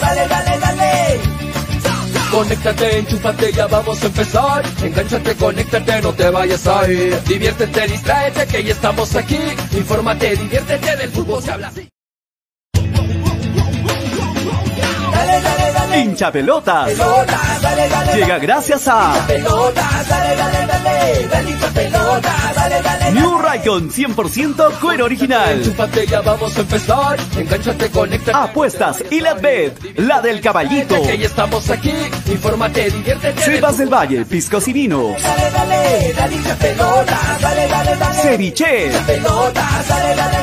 dale, dale, dale. Conéctate, enchúfate, ya vamos a empezar. Engánchate, conéctate, no te vayas a ir. Diviértete, distráete, que ya estamos aquí. Infórmate, diviértete, del fútbol se habla así. Hincha pelotas. Pelotas, dale, dale, Llega gracias a pelotas, dale, dale, dale, dale hincha pelota, dale, dale, New Raycon 100% cuero original. Enchúfate, ya vamos a empezar. Engánchate, conéctate. Apuestas y la bet, la del caballito. Que ya estamos aquí. Infórmate, diviértete. Sebas del Valle, piscos y vinos. Dale, dale, dale hincha pelota, dale, dale, dale. Ceviche. Dale, dale, dale,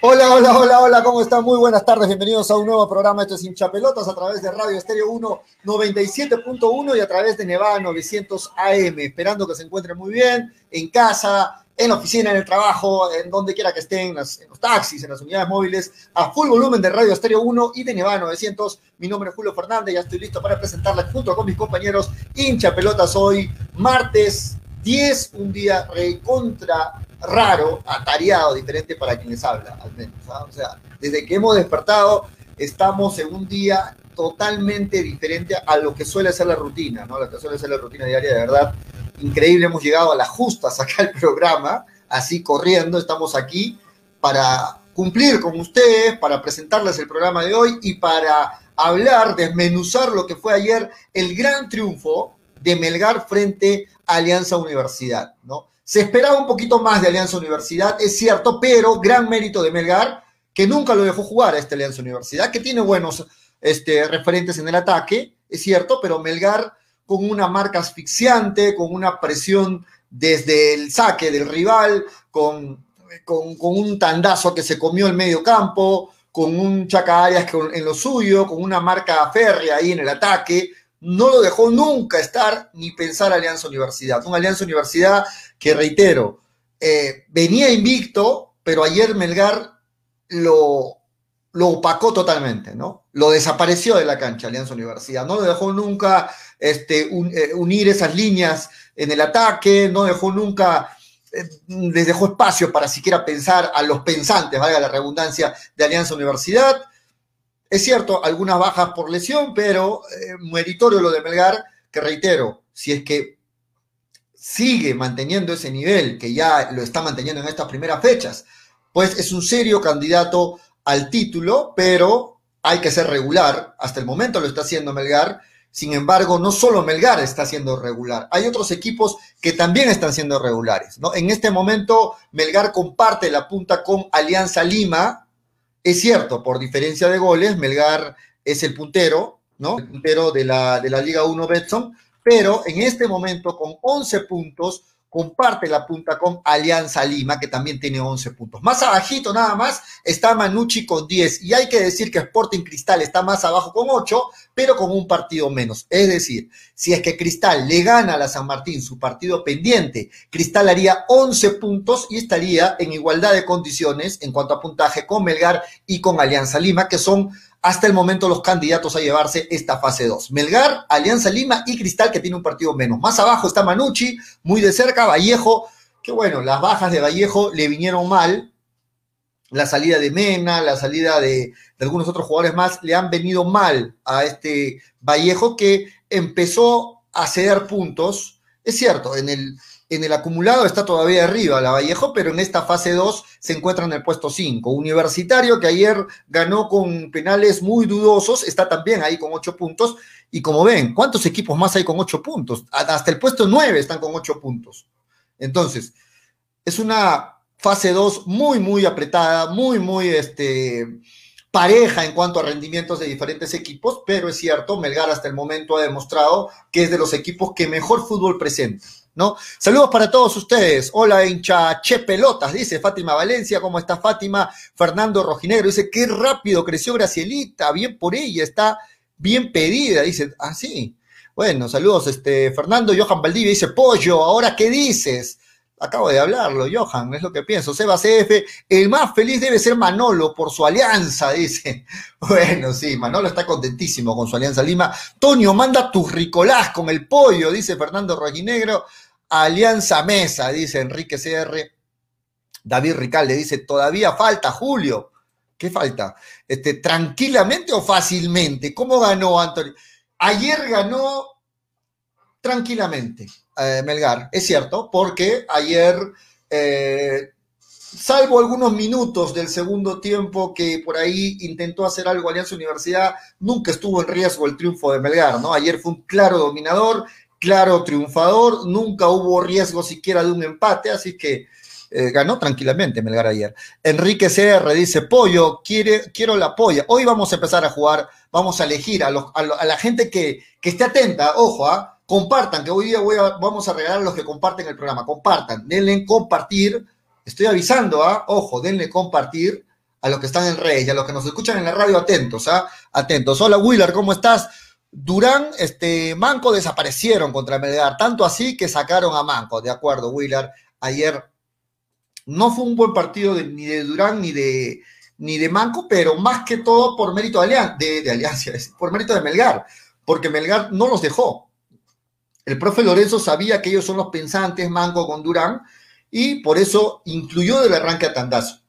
Hola, hola, hola, hola, ¿cómo están? Muy buenas tardes, bienvenidos a un nuevo programa. Esto es Hinchapelotas a través de Radio Estéreo 1 97.1 y a través de Nevada 900 AM. Esperando que se encuentren muy bien, en casa, en la oficina, en el trabajo, en donde quiera que estén, en, los taxis, en las unidades móviles, a full volumen de Radio Estéreo 1 y de Nevada 900. Mi nombre es Julio Fernández, ya estoy listo para presentarles junto con mis compañeros Hinchapelotas hoy, martes 10, un día recontra raro, atareado, diferente para quien les habla, al menos. ¿ah? O sea, desde que hemos despertado, estamos en un día totalmente diferente a lo que suele ser la rutina, ¿no? Lo que suele ser la rutina diaria, de verdad. Increíble, hemos llegado a las justas acá al programa, así corriendo, estamos aquí para cumplir con ustedes, para presentarles el programa de hoy y para hablar, desmenuzar lo que fue ayer el gran triunfo de Melgar frente a Alianza Universidad, ¿no? Se esperaba un poquito más de Alianza Universidad, es cierto, pero gran mérito de Melgar, que nunca lo dejó jugar a este Alianza Universidad, que tiene buenos este, referentes en el ataque, es cierto, pero Melgar con una marca asfixiante, con una presión desde el saque del rival, con, con, un tandazo que se comió el medio campo, con un Chaca Arias en lo suyo, con una marca férrea ahí en el ataque, no lo dejó nunca estar ni pensar Alianza Universidad. Una Alianza Universidad que, reitero, eh, venía invicto, pero ayer Melgar lo, lo opacó totalmente, ¿no? Lo desapareció de la cancha Alianza Universidad, no dejó nunca este, eh, unir esas líneas en el ataque, no dejó nunca, eh, les dejó espacio para siquiera pensar a los pensantes, valga la redundancia, de Alianza Universidad. Es cierto, algunas bajas por lesión, pero eh, meritorio lo de Melgar, que reitero, si es que sigue manteniendo ese nivel, que ya lo está manteniendo en estas primeras fechas, pues es un serio candidato al título, pero hay que ser regular. Hasta el momento lo está haciendo Melgar. Sin embargo, no solo Melgar está siendo regular, hay otros equipos que también están siendo regulares. ¿no? En este momento, Melgar comparte la punta con Alianza Lima. Es cierto, por diferencia de goles, Melgar es el puntero, ¿no? El puntero de la, de la Liga 1 Betson, pero en este momento con 11 puntos comparte la punta con Alianza Lima, que también tiene 11 puntos. Más abajito nada más está Manucci con 10, y hay que decir que Sporting Cristal está más abajo con 8, pero con un partido menos. Es decir, si es que Cristal le gana a la San Martín su partido pendiente, Cristal haría 11 puntos y estaría en igualdad de condiciones en cuanto a puntaje con Melgar y con Alianza Lima, que son hasta el momento los candidatos a llevarse esta fase 2. Melgar, Alianza Lima y Cristal, que tiene un partido menos. Más abajo está Manucci, muy de cerca, Vallejo, que bueno, las bajas de Vallejo le vinieron mal. La salida de Mena, la salida de, de algunos otros jugadores más, le han venido mal a este Vallejo que empezó a ceder puntos. Es cierto, en el, en el acumulado está todavía arriba la Vallejo, pero en esta fase 2 se encuentra en el puesto 5. Universitario, que ayer ganó con penales muy dudosos, está también ahí con 8 puntos. Y como ven, ¿cuántos equipos más hay con 8 puntos? Hasta el puesto 9 están con 8 puntos. Entonces, es una fase 2 muy, muy apretada, muy, muy este, pareja en cuanto a rendimientos de diferentes equipos, pero es cierto, Melgar hasta el momento ha demostrado que es de los equipos que mejor fútbol presenta. ¿No? Saludos para todos ustedes. Hola, hincha Che Pelotas, dice Fátima Valencia. ¿Cómo está Fátima? Fernando Rojinegro dice: Qué rápido creció Gracielita. Bien por ella, está bien pedida. Dice: Ah, sí. Bueno, saludos, este Fernando Johan Valdivia dice: Pollo, ¿ahora qué dices? Acabo de hablarlo, Johan, es lo que pienso. Seba CF, el más feliz debe ser Manolo por su alianza, dice. Bueno, sí, Manolo está contentísimo con su alianza Lima. Tonio, manda tus ricolás con el pollo, dice Fernando Rojinegro. Alianza Mesa, dice Enrique CR. David Ricalde dice, todavía falta, Julio. ¿Qué falta? Este, ¿Tranquilamente o fácilmente? ¿Cómo ganó Antonio? Ayer ganó tranquilamente eh, Melgar, es cierto, porque ayer, eh, salvo algunos minutos del segundo tiempo que por ahí intentó hacer algo Alianza Universidad, nunca estuvo en riesgo el triunfo de Melgar, ¿no? Ayer fue un claro dominador, claro triunfador, nunca hubo riesgo siquiera de un empate, así que eh, ganó tranquilamente Melgar ayer. Enrique CR dice, Pollo, quiere, quiero la polla. Hoy vamos a empezar a jugar, vamos a elegir a, los, a, la gente que, que, esté atenta, ojo, ¿ah? compartan, que hoy día voy a, vamos a regalar a los que comparten el programa, compartan, denle en compartir, estoy avisando, ¿ah? ojo, denle compartir a los que están en redes a los que nos escuchan en la radio, atentos, ¿ah? atentos. Hola Willer, ¿cómo estás? Durán, este, Manco desaparecieron contra Melgar, tanto así que sacaron a Manco, de acuerdo, Willer, ayer no fue un buen partido ni de Durán ni de, ni de Manco, pero más que todo por mérito de, de, Alianza, por mérito de Melgar, porque Melgar no los dejó. El profe Lorenzo sabía que ellos son los pensantes, Manco con Durán, y por eso incluyó del arranque a Tandazo.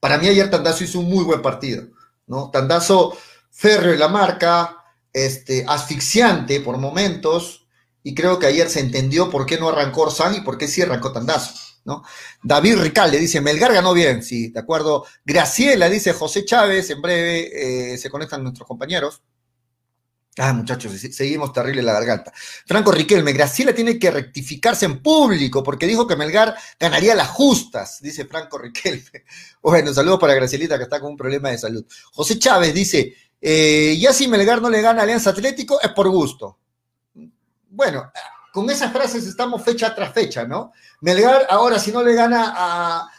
Para mí ayer Tandazo hizo un muy buen partido, ¿no? Tandazo férreo en la marca, este, asfixiante por momentos, y creo que ayer se entendió por qué no arrancó Orsán y por qué sí arrancó Tandazo. ¿no? David Ricalde dice, Melgar ganó bien, sí, de acuerdo. Graciela dice, José Chávez, en breve eh, se conectan nuestros compañeros. Ah, muchachos, seguimos terrible la garganta. Franco Riquelme, Graciela tiene que rectificarse en público porque dijo que Melgar ganaría las justas, dice Franco Riquelme. Bueno, saludos para Gracielita que está con un problema de salud. José Chávez dice, eh, ya si Melgar no le gana a Alianza Atlético es por gusto. Bueno, con esas frases estamos fecha tras fecha, ¿no? Melgar ahora si no le gana a,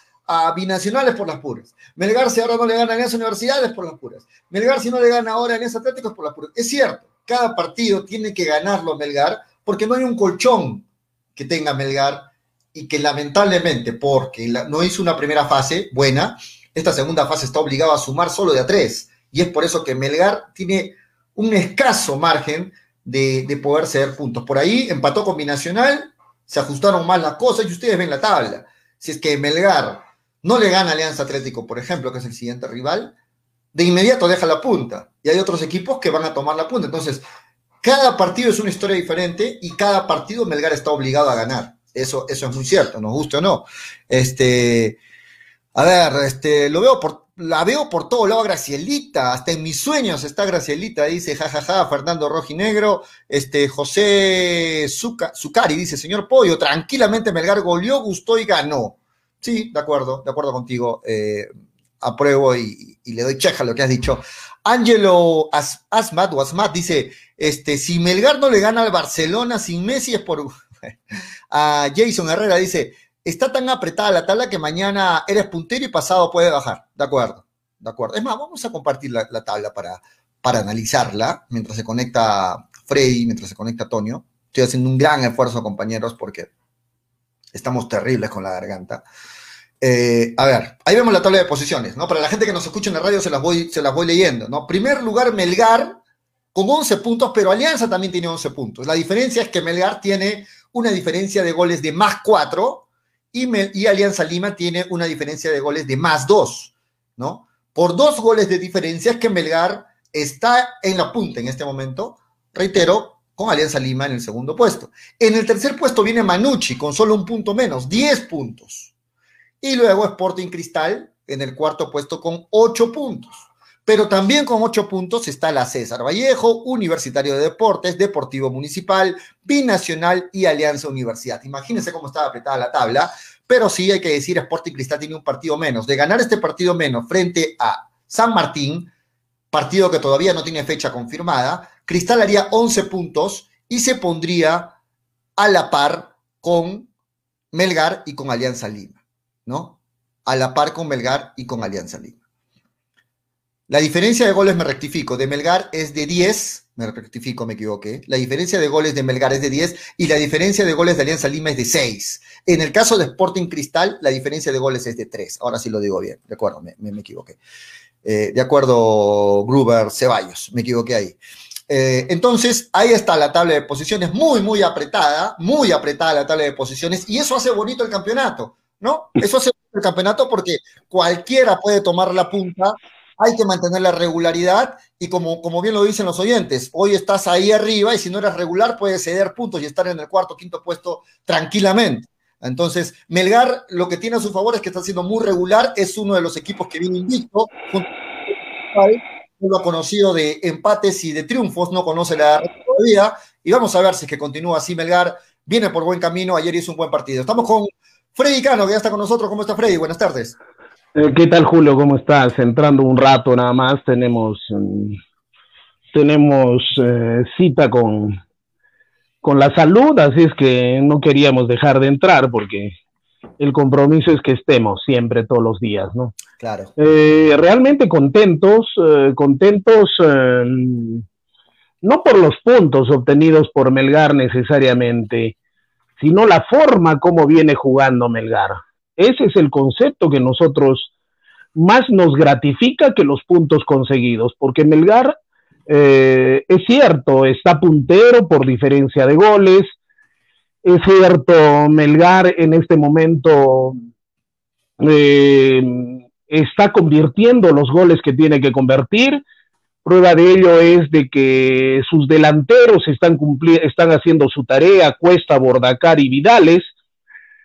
binacionales por las puras. Melgar si ahora no le gana a esas universidades por las puras. Melgar si no le gana ahora en esas atléticos por las puras. Es cierto, cada partido tiene que ganarlo Melgar porque no hay un colchón que tenga Melgar y que lamentablemente, porque no hizo una primera fase buena, esta segunda fase está obligado a sumar solo de a tres. Y es por eso que Melgar tiene un escaso margen de, poder ceder puntos. Por ahí empató con Binacional, se ajustaron más las cosas y ustedes ven la tabla. Si es que Melgar no le gana Alianza Atlético, por ejemplo, que es el siguiente rival, de inmediato deja la punta. Y hay otros equipos que van a tomar la punta. Entonces, cada partido es una historia diferente y cada partido Melgar está obligado a ganar. Eso, eso es muy cierto, nos guste o no. Este, a ver, este, lo veo por, la veo por todo lado Gracielita, hasta en mis sueños está Gracielita, dice jajaja, Fernando Rojinegro, este, José Zucari dice, señor Pollo, tranquilamente Melgar goleó, gustó y ganó. Sí, de acuerdo, de acuerdo contigo, eh, apruebo y, le doy cheja a lo que has dicho. Ángelo Asmat o Asmat dice, este, si Melgar no le gana al Barcelona sin Messi es por... a Jason Herrera dice, está tan apretada la tabla que mañana eres puntero y pasado puede bajar. De acuerdo, de acuerdo. Es más, vamos a compartir la, tabla para, para analizarla mientras se conecta Freddy, mientras se conecta Antonio. Estoy haciendo un gran esfuerzo, compañeros, porque estamos terribles con la garganta. Eh, a ver, ahí vemos la tabla de posiciones, ¿no? Para la gente que nos escucha en la radio se las voy, se las voy leyendo, ¿no? Primer lugar, Melgar, con 11 puntos, pero Alianza también tiene 11 puntos. La diferencia es que Melgar tiene una diferencia de goles de más 4 y, Alianza Lima tiene una diferencia de goles de más dos, ¿no? Por dos goles de diferencia es que Melgar está en la punta en este momento, reitero, con Alianza Lima en el segundo puesto. En el tercer puesto viene Manucci con solo un punto menos, 10 puntos. Y luego Sporting Cristal en el cuarto puesto con 8 puntos. Pero también con ocho puntos está la César Vallejo, Universitario de Deportes, Deportivo Municipal, Binacional y Alianza Universidad. Imagínense cómo estaba apretada la tabla, pero sí hay que decir, Sporting Cristal tiene un partido menos. De ganar este partido menos frente a San Martín, partido que todavía no tiene fecha confirmada, Cristal haría 11 puntos y se pondría a la par con Melgar y con Alianza Lima, ¿no? A la par con Melgar y con Alianza Lima. La diferencia de goles, me rectifico, de Melgar es de 10, me rectifico, me equivoqué. La diferencia de goles de Melgar es de 10 y la diferencia de goles de Alianza Lima es de 6. En el caso de Sporting Cristal, la diferencia de goles es de 3. Ahora sí lo digo bien, de acuerdo, me, me, me equivoqué. Eh, de acuerdo, Gruber Ceballos, me equivoqué ahí. Eh, entonces, ahí está la tabla de posiciones, muy, muy apretada, muy apretada la tabla de posiciones, y eso hace bonito el campeonato, ¿no? Eso hace bonito el campeonato porque cualquiera puede tomar la punta, hay que mantener la regularidad, y como, como bien lo dicen los oyentes, hoy estás ahí arriba, y si no eres regular, puedes ceder puntos y estar en el cuarto, quinto puesto tranquilamente. Entonces, Melgar lo que tiene a su favor es que está siendo muy regular, es uno de los equipos que viene invicto, lo ha conocido de empates y de triunfos, no conoce la todavía, y vamos a ver si es que continúa así Melgar, viene por buen camino, ayer hizo un buen partido. Estamos con Freddy Cano, que ya está con nosotros. ¿Cómo está Freddy? Buenas tardes. Eh, ¿Qué tal Julio? ¿Cómo estás? Entrando un rato nada más, tenemos, um, tenemos eh, cita con, con la salud, así es que no queríamos dejar de entrar porque el compromiso es que estemos siempre, todos los días, ¿no? Claro. Eh, realmente contentos, eh, contentos eh, no por los puntos obtenidos por Melgar necesariamente, sino la forma como viene jugando Melgar. Ese es el concepto que nosotros más nos gratifica que los puntos conseguidos, porque Melgar eh, es cierto, está puntero por diferencia de goles. Es cierto, Melgar en este momento eh, está convirtiendo los goles que tiene que convertir. Prueba de ello es de que sus delanteros están, están haciendo su tarea, Cuesta, Bordacar y Vidales.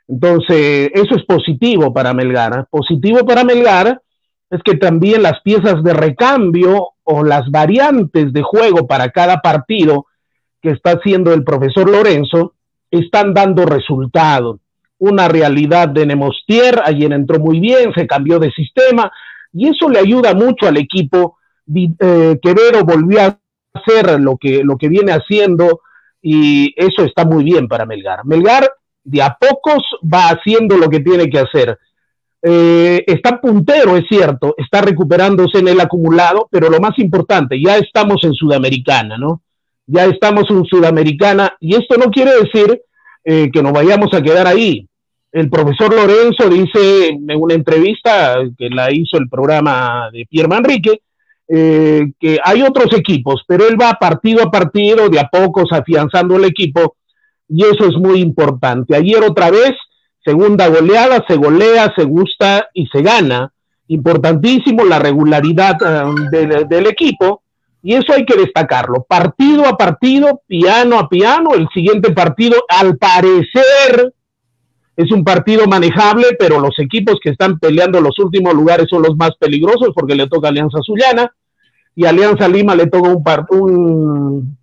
Entonces, eso es positivo para Melgar. Positivo para Melgar es que también las piezas de recambio o las variantes de juego para cada partido que está haciendo el profesor Lorenzo están dando resultado. Una realidad de Nemostier, ayer entró muy bien, se cambió de sistema y eso le ayuda mucho al equipo. Eh, Quevedo volvió a hacer lo que, lo que viene haciendo y eso está muy bien para Melgar. Melgar de a pocos va haciendo lo que tiene que hacer eh, está puntero, es cierto, está recuperándose en el acumulado, pero lo más importante, ya estamos en Sudamericana, ¿no? Ya estamos en Sudamericana y esto no quiere decir eh, que nos vayamos a quedar ahí. El profesor Lorenzo dice en una entrevista que la hizo el programa de Pierre Manrique, eh, que hay otros equipos, pero él va partido a partido, de a pocos afianzando el equipo, y eso es muy importante. Ayer otra vez segunda goleada, se golea, se gusta y se gana. Importantísimo la regularidad um, del, equipo y eso hay que destacarlo. Partido a partido, piano a piano, el siguiente partido al parecer es un partido manejable, pero los equipos que están peleando los últimos lugares son los más peligrosos porque le toca Alianza Zuliana y Alianza Lima le toca un, un,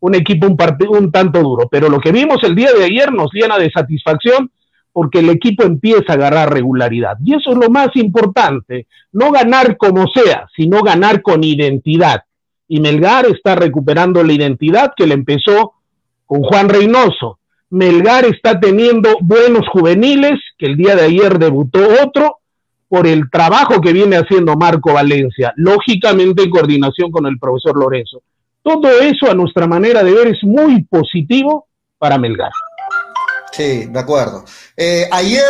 un equipo un, un tanto duro. Pero lo que vimos el día de ayer nos llena de satisfacción porque el equipo empieza a agarrar regularidad. Y eso es lo más importante, no ganar como sea, sino ganar con identidad. Y Melgar está recuperando la identidad que le empezó con Juan Reynoso. Melgar está teniendo buenos juveniles, que el día de ayer debutó otro, por el trabajo que viene haciendo Marco Valencia, lógicamente en coordinación con el profesor Lorenzo. Todo eso, a nuestra manera de ver, es muy positivo para Melgar. Sí, de acuerdo. Eh, ayer,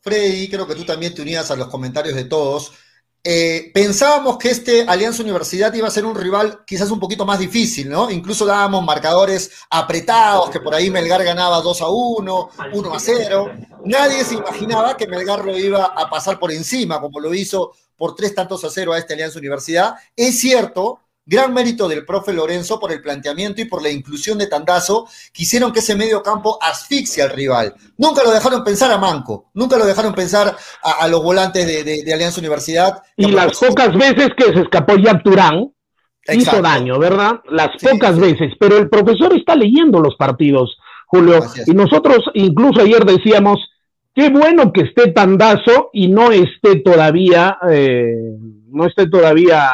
Freddy, creo que tú también te unías a los comentarios de todos. Eh, pensábamos que este Alianza Universidad iba a ser un rival quizás un poquito más difícil, ¿no? Incluso dábamos marcadores apretados, que por ahí Melgar ganaba 2 a 1, 1 a 0. Nadie se imaginaba que Melgar lo iba a pasar por encima, como lo hizo por tres tantos a cero a este Alianza Universidad. Es cierto Gran mérito del profe Lorenzo por el planteamiento y por la inclusión de Tandazo, quisieron que ese medio campo asfixie al rival. Nunca lo dejaron pensar a Manco, nunca lo dejaron pensar a, a los volantes de, de, de, Alianza Universidad. Y las pocas veces que se escapó ya Turán, hizo daño, ¿verdad? Las sí, pocas sí. veces, pero el profesor está leyendo los partidos, Julio, y nosotros incluso ayer decíamos, qué bueno que esté Tandazo y no esté todavía, eh, no esté todavía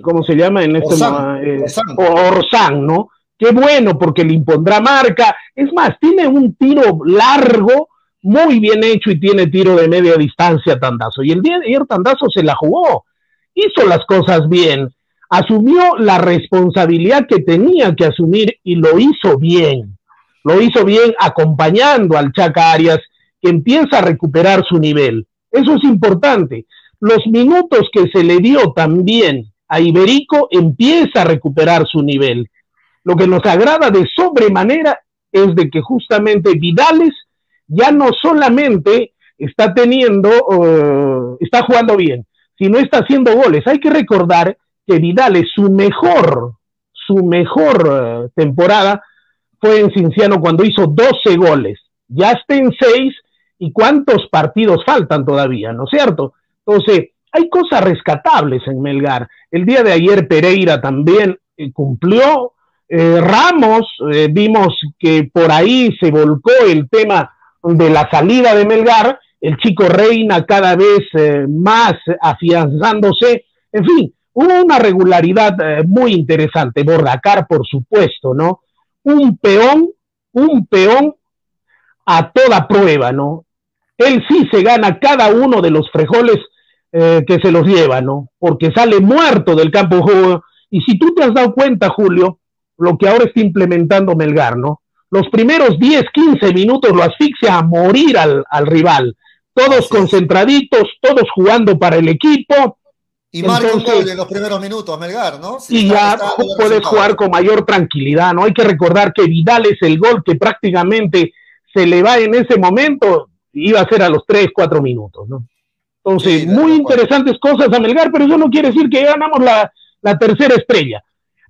¿cómo se llama en este Orsán, eh, Orsán, ¿no? Qué bueno, porque le impondrá marca. Es más, tiene un tiro largo, muy bien hecho y tiene tiro de media distancia Tandazo. Y el día de ayer Tandazo se la jugó. hizo las cosas bien, asumió la responsabilidad que tenía que asumir y lo hizo bien. Lo hizo bien acompañando al Chaca Arias, que empieza a recuperar su nivel. Eso es importante. Los minutos que se le dio también a Iberico empieza a recuperar su nivel. Lo que nos agrada de sobremanera es de que justamente Vidales ya no solamente está teniendo, uh, está jugando bien, sino está haciendo goles. Hay que recordar que Vidales, su mejor, su mejor uh, temporada fue en Cinciano cuando hizo 12 goles. Ya está en 6 y cuántos partidos faltan todavía, ¿no es cierto? Entonces, hay cosas rescatables en Melgar. El día de ayer Pereira también eh, cumplió. Eh, Ramos, eh, vimos que por ahí se volcó el tema de la salida de Melgar, el chico Reina cada vez más afianzándose, en fin, hubo una regularidad muy interesante, Bordacar por supuesto, ¿no? Un peón, un peón a toda prueba, ¿no? Él sí se gana cada uno de los frejoles eh, que se los lleva, ¿no? Porque sale muerto del campo de juego. Y si tú te has dado cuenta, Julio, lo que ahora está implementando Melgar, ¿no? Los primeros 10, 15 minutos lo asfixia a morir al, rival. Todos concentraditos, todos jugando para el equipo. Y marca un gol en los primeros minutos, Melgar, ¿no? y ya puedes jugar con mayor tranquilidad, ¿no? Hay que recordar que Vidal es el gol que prácticamente se le va en ese momento, iba a ser a los 3, 4 minutos, ¿no? Entonces, muy interesantes cosas a Melgar, pero eso no quiere decir que ganamos la, la tercera estrella.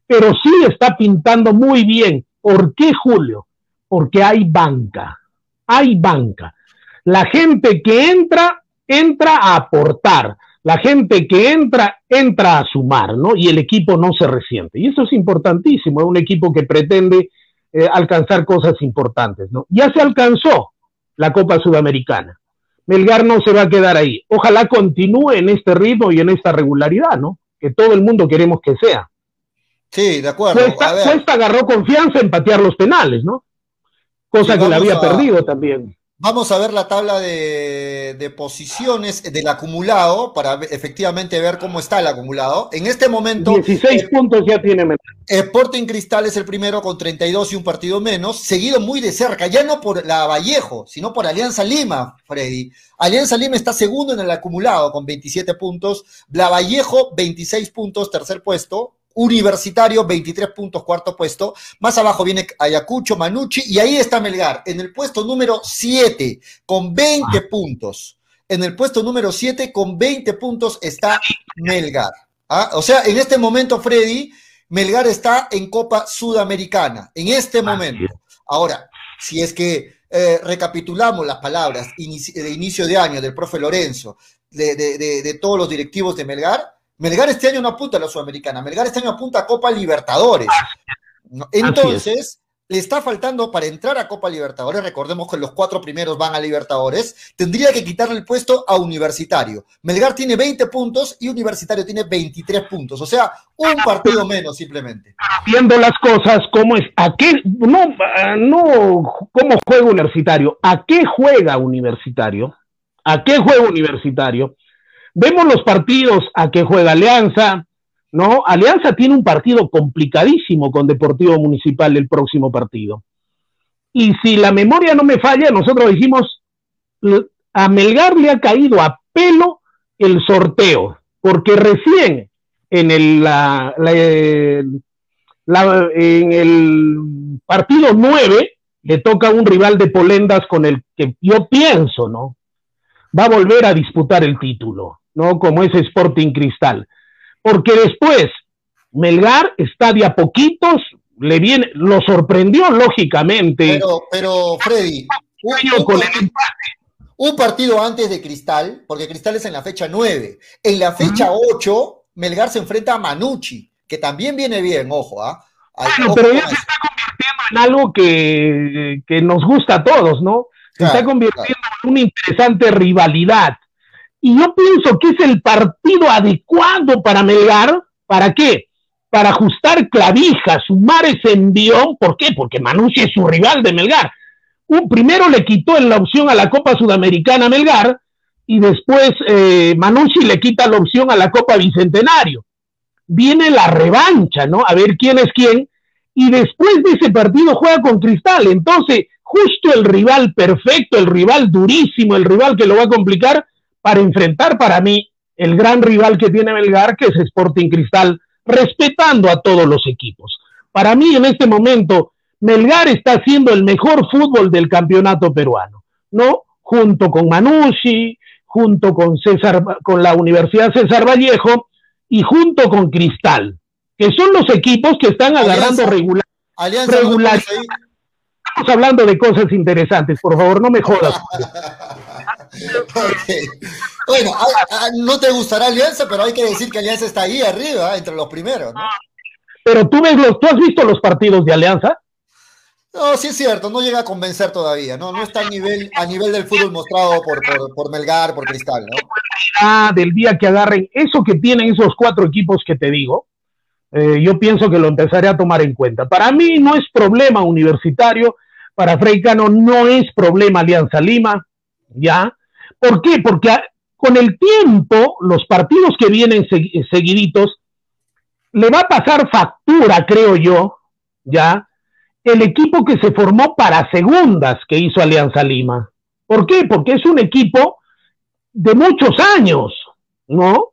Pero sí está pintando muy bien. ¿Por qué, Julio? Porque hay banca. Hay banca. La gente que entra, entra a aportar. La gente que entra, entra a sumar, ¿no? Y el equipo no se resiente. Y eso es importantísimo. Es un equipo que pretende eh, alcanzar cosas importantes, ¿no? Ya se alcanzó la Copa Sudamericana. Melgar no se va a quedar ahí. Ojalá continúe en este ritmo y en esta regularidad, ¿no? Que todo el mundo queremos que sea. Sí, de acuerdo. Cuesta, agarró confianza en patear los penales, ¿no? Cosa que le había perdido también. Vamos a ver la tabla de, posiciones del acumulado para efectivamente ver cómo está el acumulado. En este momento. 16 puntos ya tiene. Sporting Cristal es el primero con 32 y un partido menos, seguido muy de cerca, ya no por la Vallejo, sino por Alianza Lima, Freddy. Alianza Lima está segundo en el acumulado con 27 puntos, La Vallejo 26 puntos, tercer puesto, Universitario, 23 puntos, cuarto puesto. Más abajo viene Ayacucho, Manucci, y ahí está Melgar, en el puesto número 7, con 20 ah. puntos. En el puesto número 7, con 20 puntos, está Melgar. ¿Ah? O sea, en este momento, Freddy, Melgar está en Copa Sudamericana, en este momento. Ahora, si es que eh, recapitulamos las palabras de inicio de año del profe Lorenzo, de todos los directivos de Melgar, Melgar este año no apunta a la Sudamericana, Melgar este año apunta a Copa Libertadores. Entonces, le está faltando para entrar a Copa Libertadores, recordemos que los cuatro primeros van a Libertadores, tendría que quitarle el puesto a Universitario. Melgar tiene 20 puntos y Universitario tiene 23 puntos, o sea, un partido menos simplemente. Viendo las cosas, ¿cómo es? ¿A qué? No, no, ¿cómo juega Universitario? ¿A qué juega Universitario? ¿A qué juega Universitario? Vemos los partidos a que juega Alianza, ¿no? Alianza tiene un partido complicadísimo con Deportivo Municipal el próximo partido. Y si la memoria no me falla, nosotros dijimos, a Melgar le ha caído a pelo el sorteo, porque recién en el, la, en el partido 9 le toca un rival de Polendas con el que yo pienso, ¿no? Va a volver a disputar el título. ¿No? Como ese Sporting Cristal. Porque después, Melgar está de a poquitos, le viene, lo sorprendió lógicamente. Pero, pero Freddy, un, partido antes de Cristal, porque Cristal es en la fecha 9. En la fecha 8, Melgar se enfrenta a Manucci, que también viene bien, ojo, ¿ah? pero ya se está convirtiendo en algo que, que nos gusta a todos, ¿no? Se está convirtiendo en una interesante rivalidad. Y yo pienso que es el partido adecuado para Melgar. ¿Para qué? Para ajustar clavijas, sumar ese envión. ¿Por qué? Porque Manucci es su rival de Melgar. Un primero le quitó en la opción a la Copa Sudamericana a Melgar y después eh, Manucci le quita la opción a la Copa Bicentenario. Viene la revancha, ¿no? A ver quién es quién. Y después de ese partido juega con Cristal. Entonces, justo el rival perfecto, el rival durísimo, el rival que lo va a complicar para enfrentar para mí el gran rival que tiene Melgar, que es Sporting Cristal, respetando a todos los equipos. Para mí, en este momento, Melgar está haciendo el mejor fútbol del campeonato peruano, ¿no? Junto con Manucci, junto con César, con la Universidad César Vallejo y junto con Cristal, que son los equipos que están agarrando regular. regular. Estamos hablando de cosas interesantes, por favor, no me jodas. Bueno, no te gustará Alianza, pero hay que decir que Alianza está ahí arriba, entre los primeros, ¿no? Pero tú ves los, ¿tú has visto los partidos de Alianza? No, sí es cierto, no llega a convencer todavía, ¿no? No está a nivel, a nivel del fútbol mostrado por, por, Melgar, por Cristal, ¿no? Ah, del día que agarren eso que tienen esos cuatro equipos que te digo, eh, yo pienso que lo empezaré a tomar en cuenta. Para mí no es problema universitario, para Freicano no es problema Alianza Lima, ¿ya? ¿Por qué? Porque con el tiempo, los partidos que vienen seguiditos, le va a pasar factura, creo yo, ¿ya? el equipo que se formó para segundas que hizo Alianza Lima. ¿Por qué? Porque es un equipo de muchos años, ¿no?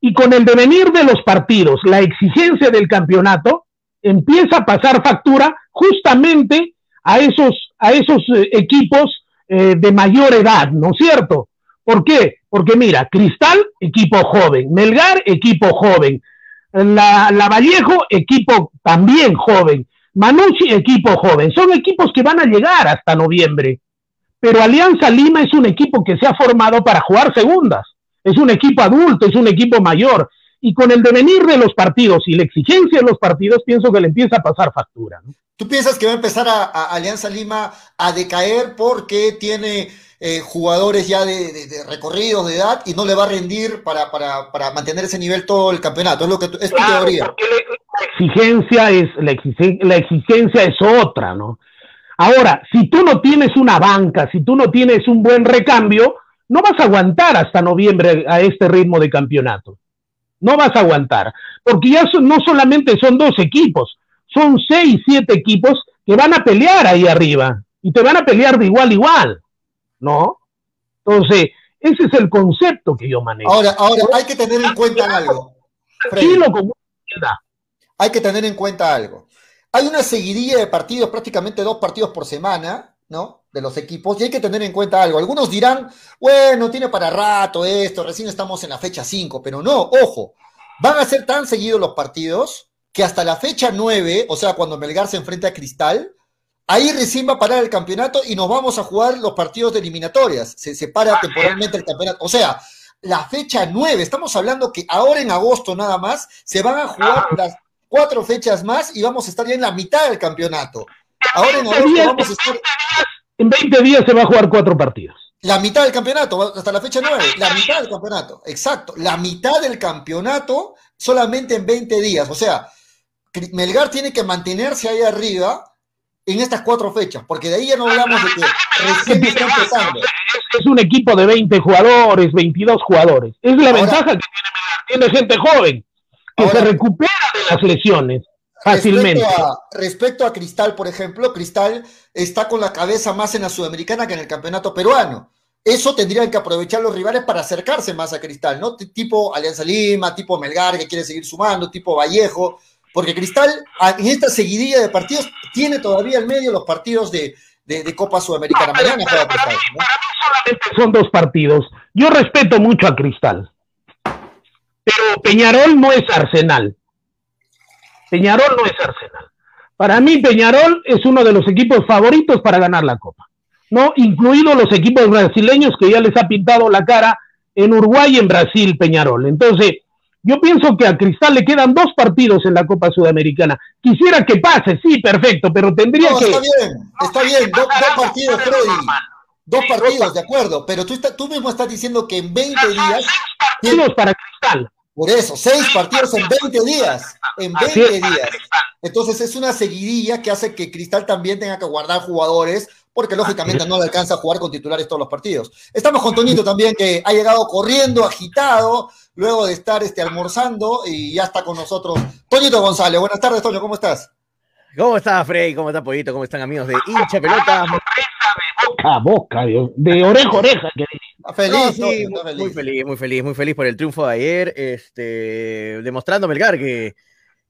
Y con el devenir de los partidos, la exigencia del campeonato empieza a pasar factura justamente a esos, a esos eh, equipos eh, de mayor edad, ¿no es cierto? ¿Por qué? Porque mira, Cristal, equipo joven, Melgar, equipo joven, la, la Vallejo, equipo también joven, Manucci, equipo joven. Son equipos que van a llegar hasta noviembre. Pero Alianza Lima es un equipo que se ha formado para jugar segundas. Es un equipo adulto, es un equipo mayor. Y con el devenir de los partidos y la exigencia de los partidos, pienso que le empieza a pasar factura. ¿Tú piensas que va a empezar a, Alianza Lima a decaer porque tiene eh, jugadores ya de, recorrido, de edad, y no le va a rendir para, para, mantener ese nivel todo el campeonato? Es, lo que es tu teoría exigencia es, la, exigencia, es otra, ¿no? Ahora, si tú no tienes una banca, si tú no tienes un buen recambio, no vas a aguantar hasta noviembre a este ritmo de campeonato. No vas a aguantar, porque ya no solamente son dos equipos, son seis, siete equipos que van a pelear ahí arriba y te van a pelear de igual a igual, ¿no? Entonces, ese es el concepto que yo manejo. Ahora, ahora hay que tener en cuenta algo. Hay que tener en cuenta algo. Hay una seguidilla de partidos, prácticamente dos partidos por semana, ¿no? De los equipos, y hay que tener en cuenta algo. Algunos dirán, bueno, tiene para rato esto, recién estamos en la fecha 5, pero no, ojo, van a ser tan seguidos los partidos que hasta la fecha 9, o sea, cuando Melgar se enfrenta a Cristal, ahí recién va a parar el campeonato y nos vamos a jugar los partidos de eliminatorias. Se separa temporalmente el campeonato. O sea, la fecha 9, estamos hablando que ahora en agosto nada más se van a jugar las cuatro fechas más y vamos a estar ya en la mitad del campeonato. Ahora en agosto vamos a estar... En 20 días se va a jugar cuatro partidos. La mitad del campeonato, hasta la fecha 9, la mitad del campeonato, exacto. La mitad del campeonato solamente en 20 días. O sea, Melgar tiene que mantenerse ahí arriba en estas cuatro fechas, porque de ahí ya no hablamos de que recién está empezando. Es un equipo de 20 jugadores, 22 jugadores. Es la ventaja que tiene Melgar, tiene gente joven que se recupera de las lesiones fácilmente. Respecto a, Cristal, por ejemplo, Cristal está con la cabeza más en la Sudamericana que en el campeonato peruano. Eso tendrían que aprovechar los rivales para acercarse más a Cristal, ¿no? Tipo Alianza Lima, tipo Melgar, que quiere seguir sumando, tipo Vallejo, porque Cristal en esta seguidilla de partidos tiene todavía en medio los partidos de, Copa Sudamericana. Mañana juega Cristal. solamente son dos partidos. Yo respeto mucho a Cristal. Pero Peñarol no es Arsenal. Peñarol no es Arsenal. Para mí Peñarol es uno de los equipos favoritos para ganar la Copa. ¿no? Incluidos los equipos brasileños que ya les ha pintado la cara en Uruguay y en Brasil Peñarol. Entonces, yo pienso que a Cristal le quedan dos partidos en la Copa Sudamericana. Quisiera que pase, sí, perfecto, pero tendría que... Está bien, está bien, dos partidos, Freddy. Dos partidos, de acuerdo, pero tú, tú mismo estás diciendo que en 20 días... Partidos para Cristal. Por eso, seis partidos en 20 días. En 20 días. Entonces es una seguidilla que hace que Cristal también tenga que guardar jugadores porque lógicamente no le alcanza a jugar con titulares todos los partidos. Estamos con Toñito también, que ha llegado corriendo, agitado, luego de estar este, almorzando y ya está con nosotros. Toñito González, buenas tardes, Toño, ¿cómo estás? ¿Cómo estás, Frey? ¿Cómo está, Pollito? ¿Cómo están, amigos de hincha pelota? Boca a boca, de, de oreja a oreja. Que... Feliz, No, sí, muy, está muy feliz, muy feliz, muy feliz por el triunfo de ayer, este, demostrando Melgar que,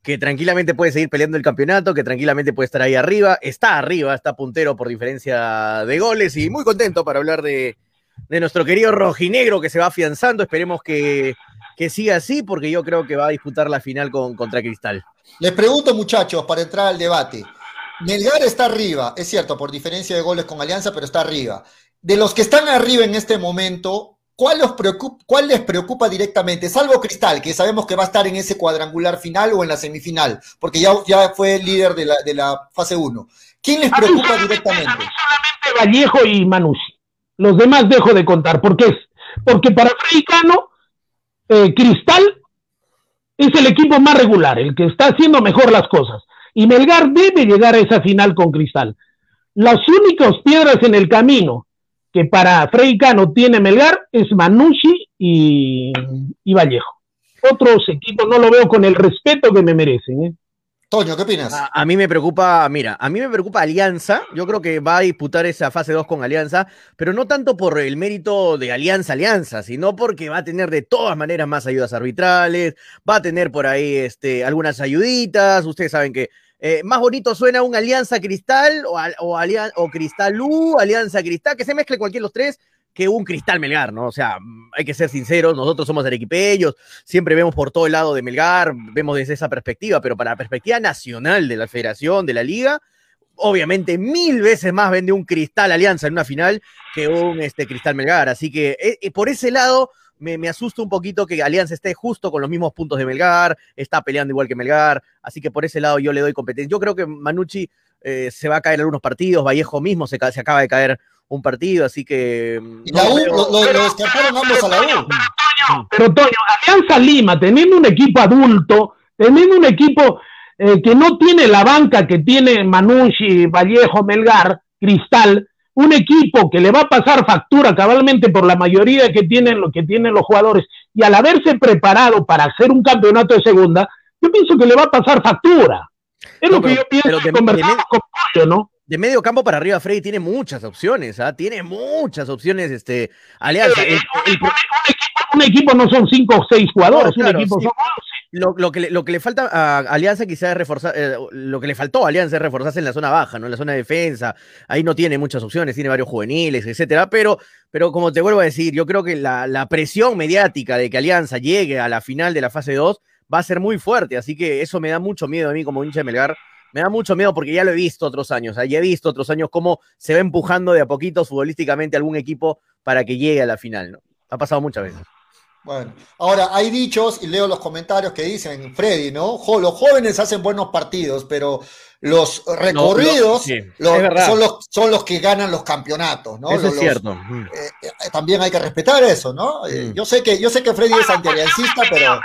que tranquilamente puede seguir peleando el campeonato, que tranquilamente puede estar ahí arriba, está arriba, está puntero por diferencia de goles y muy contento para hablar de, de nuestro querido rojinegro que se va afianzando, esperemos que, que siga así porque yo creo que va a disputar la final con, contra Cristal. Les pregunto, muchachos, para entrar al debate. Melgar está arriba, es cierto, por diferencia de goles con Alianza, pero está arriba. De los que están arriba en este momento, ¿cuál, los preocupa, ¿cuál les preocupa directamente? Salvo Cristal, que sabemos que va a estar en ese cuadrangular final o en la semifinal, porque ya, ya fue líder de la, de la fase 1. ¿Quién les preocupa directamente? Solamente Vallejo y Manucci. Los demás dejo de contar. ¿Por qué? Porque para Freixcano, eh, Cristal es el equipo más regular, el que está haciendo mejor las cosas. Y Melgar debe llegar a esa final con Cristal. Las únicas piedras en el camino que para Freixcano tiene Melgar es Manucci y, y Vallejo. Otros equipos no lo veo con el respeto que me merecen. ¿eh? Toño, ¿qué opinas? A, a, mí me preocupa, mira, a mí me preocupa Alianza. Yo creo que va a disputar esa fase 2 con Alianza, pero no tanto por el mérito de Alianza Alianza, sino porque va a tener de todas maneras más ayudas arbitrales, va a tener por ahí este, algunas ayuditas. Ustedes saben que eh, más bonito suena un Alianza Cristal o, o, Alian o Cristal U, Alianza Cristal, que se mezcle cualquiera de los tres que un Cristal Melgar, ¿no? O sea, hay que ser sinceros, nosotros somos arequipeños, siempre vemos por todo el lado de Melgar, vemos desde esa perspectiva, pero para la perspectiva nacional de la federación, de la liga, obviamente mil veces más vende un Cristal Alianza en una final que un este, Cristal Melgar. Así que eh, por ese lado me, me, asusta un poquito que Alianza esté justo con los mismos puntos de Melgar, está peleando igual que Melgar, así que por ese lado yo le doy competencia. Yo creo que Manucci eh, se va a caer en algunos partidos, Vallejo mismo se, se acaba de caer un partido, así que. ¿Y la U? Pero, lo, lo, descartaron ambos a la U. Pero Toño, Alianza Lima, teniendo un equipo adulto, teniendo un equipo eh, que no tiene la banca que tiene Manucci, Vallejo, Melgar, Cristal, un equipo que le va a pasar factura cabalmente por la mayoría que tienen, que tienen los jugadores, y al haberse preparado para hacer un campeonato de segunda, yo pienso que le va a pasar factura. Es no, lo que yo pienso que conversamos con Pollo, ¿no? de medio campo para arriba, Freddy tiene muchas opciones, ¿ah? tiene muchas opciones, este, Alianza. Eh, el, el, un, equipo, un, equipo, no son cinco o seis jugadores, no, claro, un equipo sí. son lo, que le, falta a Alianza quizás es reforzar, eh, lo que le faltó a Alianza es reforzarse en la zona baja, ¿no? En la zona de defensa. Ahí no tiene muchas opciones, tiene varios juveniles, etcétera. Pero, pero como te vuelvo a decir, yo creo que la, la presión mediática de que Alianza llegue a la final de la fase 2 va a ser muy fuerte. Así que eso me da mucho miedo a mí como hincha de Melgar me da mucho miedo porque ya lo he visto otros años, ya he visto otros años cómo se va empujando de a poquito futbolísticamente algún equipo para que llegue a la final, ¿no? Ha pasado muchas veces. Bueno, ahora hay dichos y leo los comentarios que dicen, Freddy, ¿no? Jo, los jóvenes hacen buenos partidos, pero los recorridos no, no, sí, los, son, los, son los que ganan los campeonatos, ¿no? Eso los, es cierto. Eh, eh, también hay que respetar eso, ¿no? Mm. Eh, yo sé que yo sé que Freddy es antialiancista, pero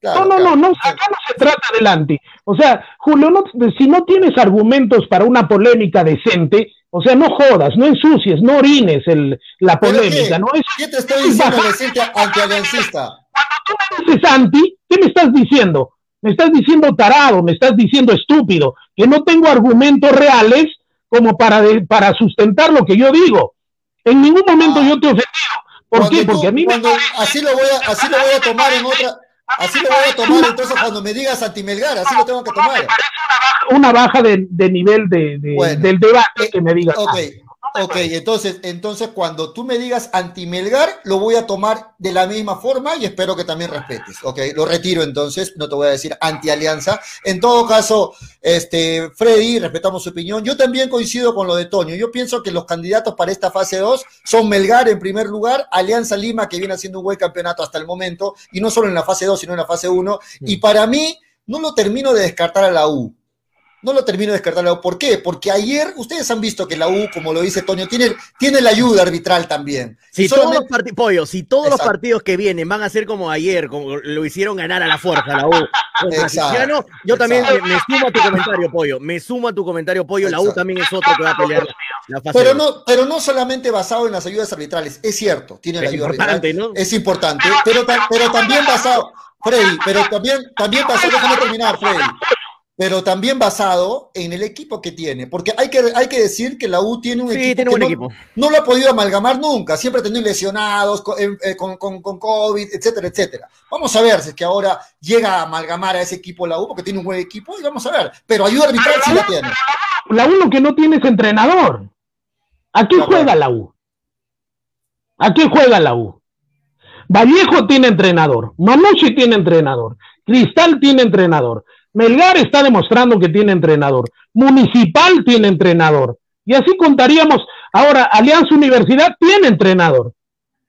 Claro, no, no, claro. no, no, acá no se trata adelante. O sea, Julio, no, si no tienes argumentos para una polémica decente, o sea, no jodas, no ensucies, no orines el, la polémica, qué? ¿no? Es, ¿Qué te estoy diciendo decente antialiancista? Cuando tú me dices anti, ¿qué me estás diciendo? Me estás diciendo tarado, me estás diciendo estúpido, que no tengo argumentos reales como para, de, para sustentar lo que yo digo. En ningún momento ah. yo te he ofendido. ¿Por cuando qué? Tú, Porque a mí cuando, me... así, lo voy a, así lo voy a tomar en otra Así lo voy a tomar entonces cuando me digas anti-Melgar, así lo tengo que tomar. Una baja de, de nivel de, de bueno, del debate eh, que me digas. Ok, ok, entonces, entonces cuando tú me digas anti-Melgar, lo voy a tomar de la misma forma y espero que también respetes. Ok, lo retiro entonces, no te voy a decir anti-alianza. En todo caso, este, Freddy, respetamos su opinión. Yo también coincido con lo de Toño. Yo pienso que los candidatos para esta fase 2 son Melgar en primer lugar, Alianza Lima, que viene haciendo un buen campeonato hasta el momento, y no solo en la fase 2, sino en la fase 1. Y para mí, no lo termino de descartar a la U. no lo termino de descartar la U. ¿Por qué? Porque ayer ustedes han visto que la U, como lo dice Toño, tiene, tiene la ayuda arbitral también. Si Y todos los pollo, si todos los partidos que vienen van a ser como ayer, como lo hicieron ganar a la fuerza la U Exacto. Cienciano, yo también me, Exacto. me sumo a tu comentario, pollo. Me sumo a tu comentario, pollo. La U también es otro que va a pelear la fase. Pero no, pero no solamente basado en las ayudas arbitrales, es cierto, tiene la Es ayuda importante, arbitral, ¿no? es importante, pero, ta- pero también basado, Freddy, pero también, también basado, déjame terminar, Freddy, pero también basado en el equipo que tiene, porque hay que, hay que decir que la U tiene un Sí, equipo tiene que buen no, equipo. no lo ha podido amalgamar nunca, siempre ha tenido lesionados con, eh, con, con- con COVID, etcétera, etcétera. Vamos a ver si es que ahora llega a amalgamar a ese equipo la U, porque tiene un buen equipo, y vamos a ver, pero ayuda arbitral sí la tiene. La U lo que no tiene es entrenador. ¿A qué De acuerdo. juega la U? ¿A qué juega la U? Vallejo tiene entrenador, Manucci tiene entrenador, Cristal tiene entrenador, Melgar está demostrando que tiene entrenador, Municipal tiene entrenador, y así contaríamos. Ahora, Alianza Universidad tiene entrenador.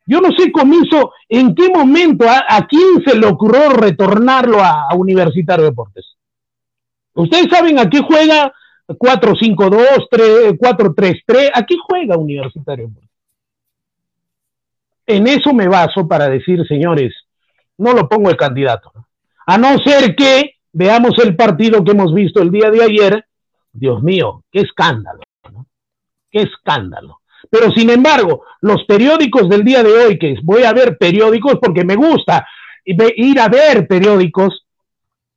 Yo no sé, Comiso, en qué momento, a, a quién se le ocurrió retornarlo a, a Universitario de Deportes. Ustedes saben a qué juega 4-5-2, 3, 4-3-3, ¿a qué juega Universitario de Deportes? En eso me baso para decir, señores, no lo pongo el candidato. A no ser que veamos el partido que hemos visto el día de ayer. Dios mío, qué escándalo. ¿no? Qué escándalo. Pero sin embargo, los periódicos del día de hoy, que voy a ver periódicos porque me gusta ir a ver periódicos,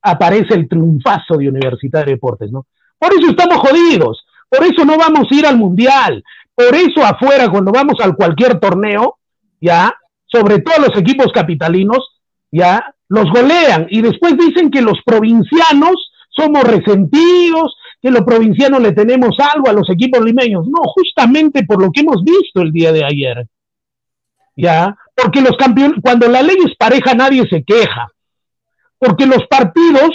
aparece el triunfazo de Universitario de Deportes, ¿no? Por eso estamos jodidos, por eso no vamos a ir al Mundial, por eso afuera cuando vamos al cualquier torneo, ya, sobre todo los equipos capitalinos, ya, los golean y después dicen que los provincianos somos resentidos, que los provincianos le tenemos algo a los equipos limeños. No, justamente por lo que hemos visto el día de ayer. Ya, porque los campeones, cuando la ley es pareja nadie se queja, porque los partidos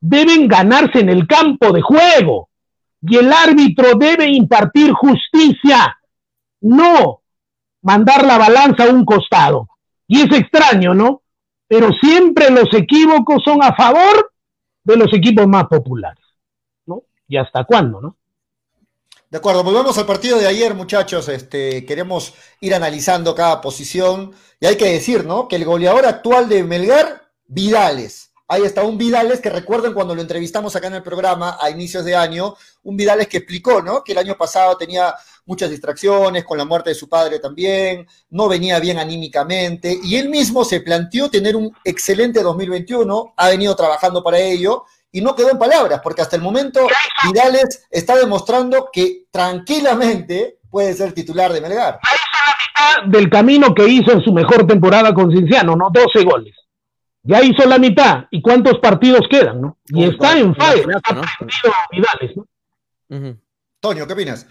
deben ganarse en el campo de juego y el árbitro debe impartir justicia, no mandar la balanza a un costado. Y es extraño, ¿no? Pero siempre los equívocos son a favor de los equipos más populares, ¿no? ¿Y hasta cuándo, no? De acuerdo, volvemos al partido de ayer, muchachos. Este, queremos ir analizando cada posición. Y hay que decir, ¿no? Que el goleador actual de Melgar, Vidales. Ahí está un Vidales que recuerden cuando lo entrevistamos acá en el programa a inicios de año, un Vidales que explicó, ¿no? Que el año pasado tenía muchas distracciones, con la muerte de su padre también, no venía bien anímicamente, y él mismo se planteó tener un excelente 2021, ha venido trabajando para ello, y no quedó en palabras, porque hasta el momento Vidales está demostrando que tranquilamente puede ser titular de Melgar. Del camino que hizo en su mejor temporada con Cinciano, ¿no? 12 goles. Ya hizo la mitad. ¿Y cuántos partidos quedan, no? Y está en fire. Está ¿no? Vidales, ¿no? Toño, ¿qué opinas?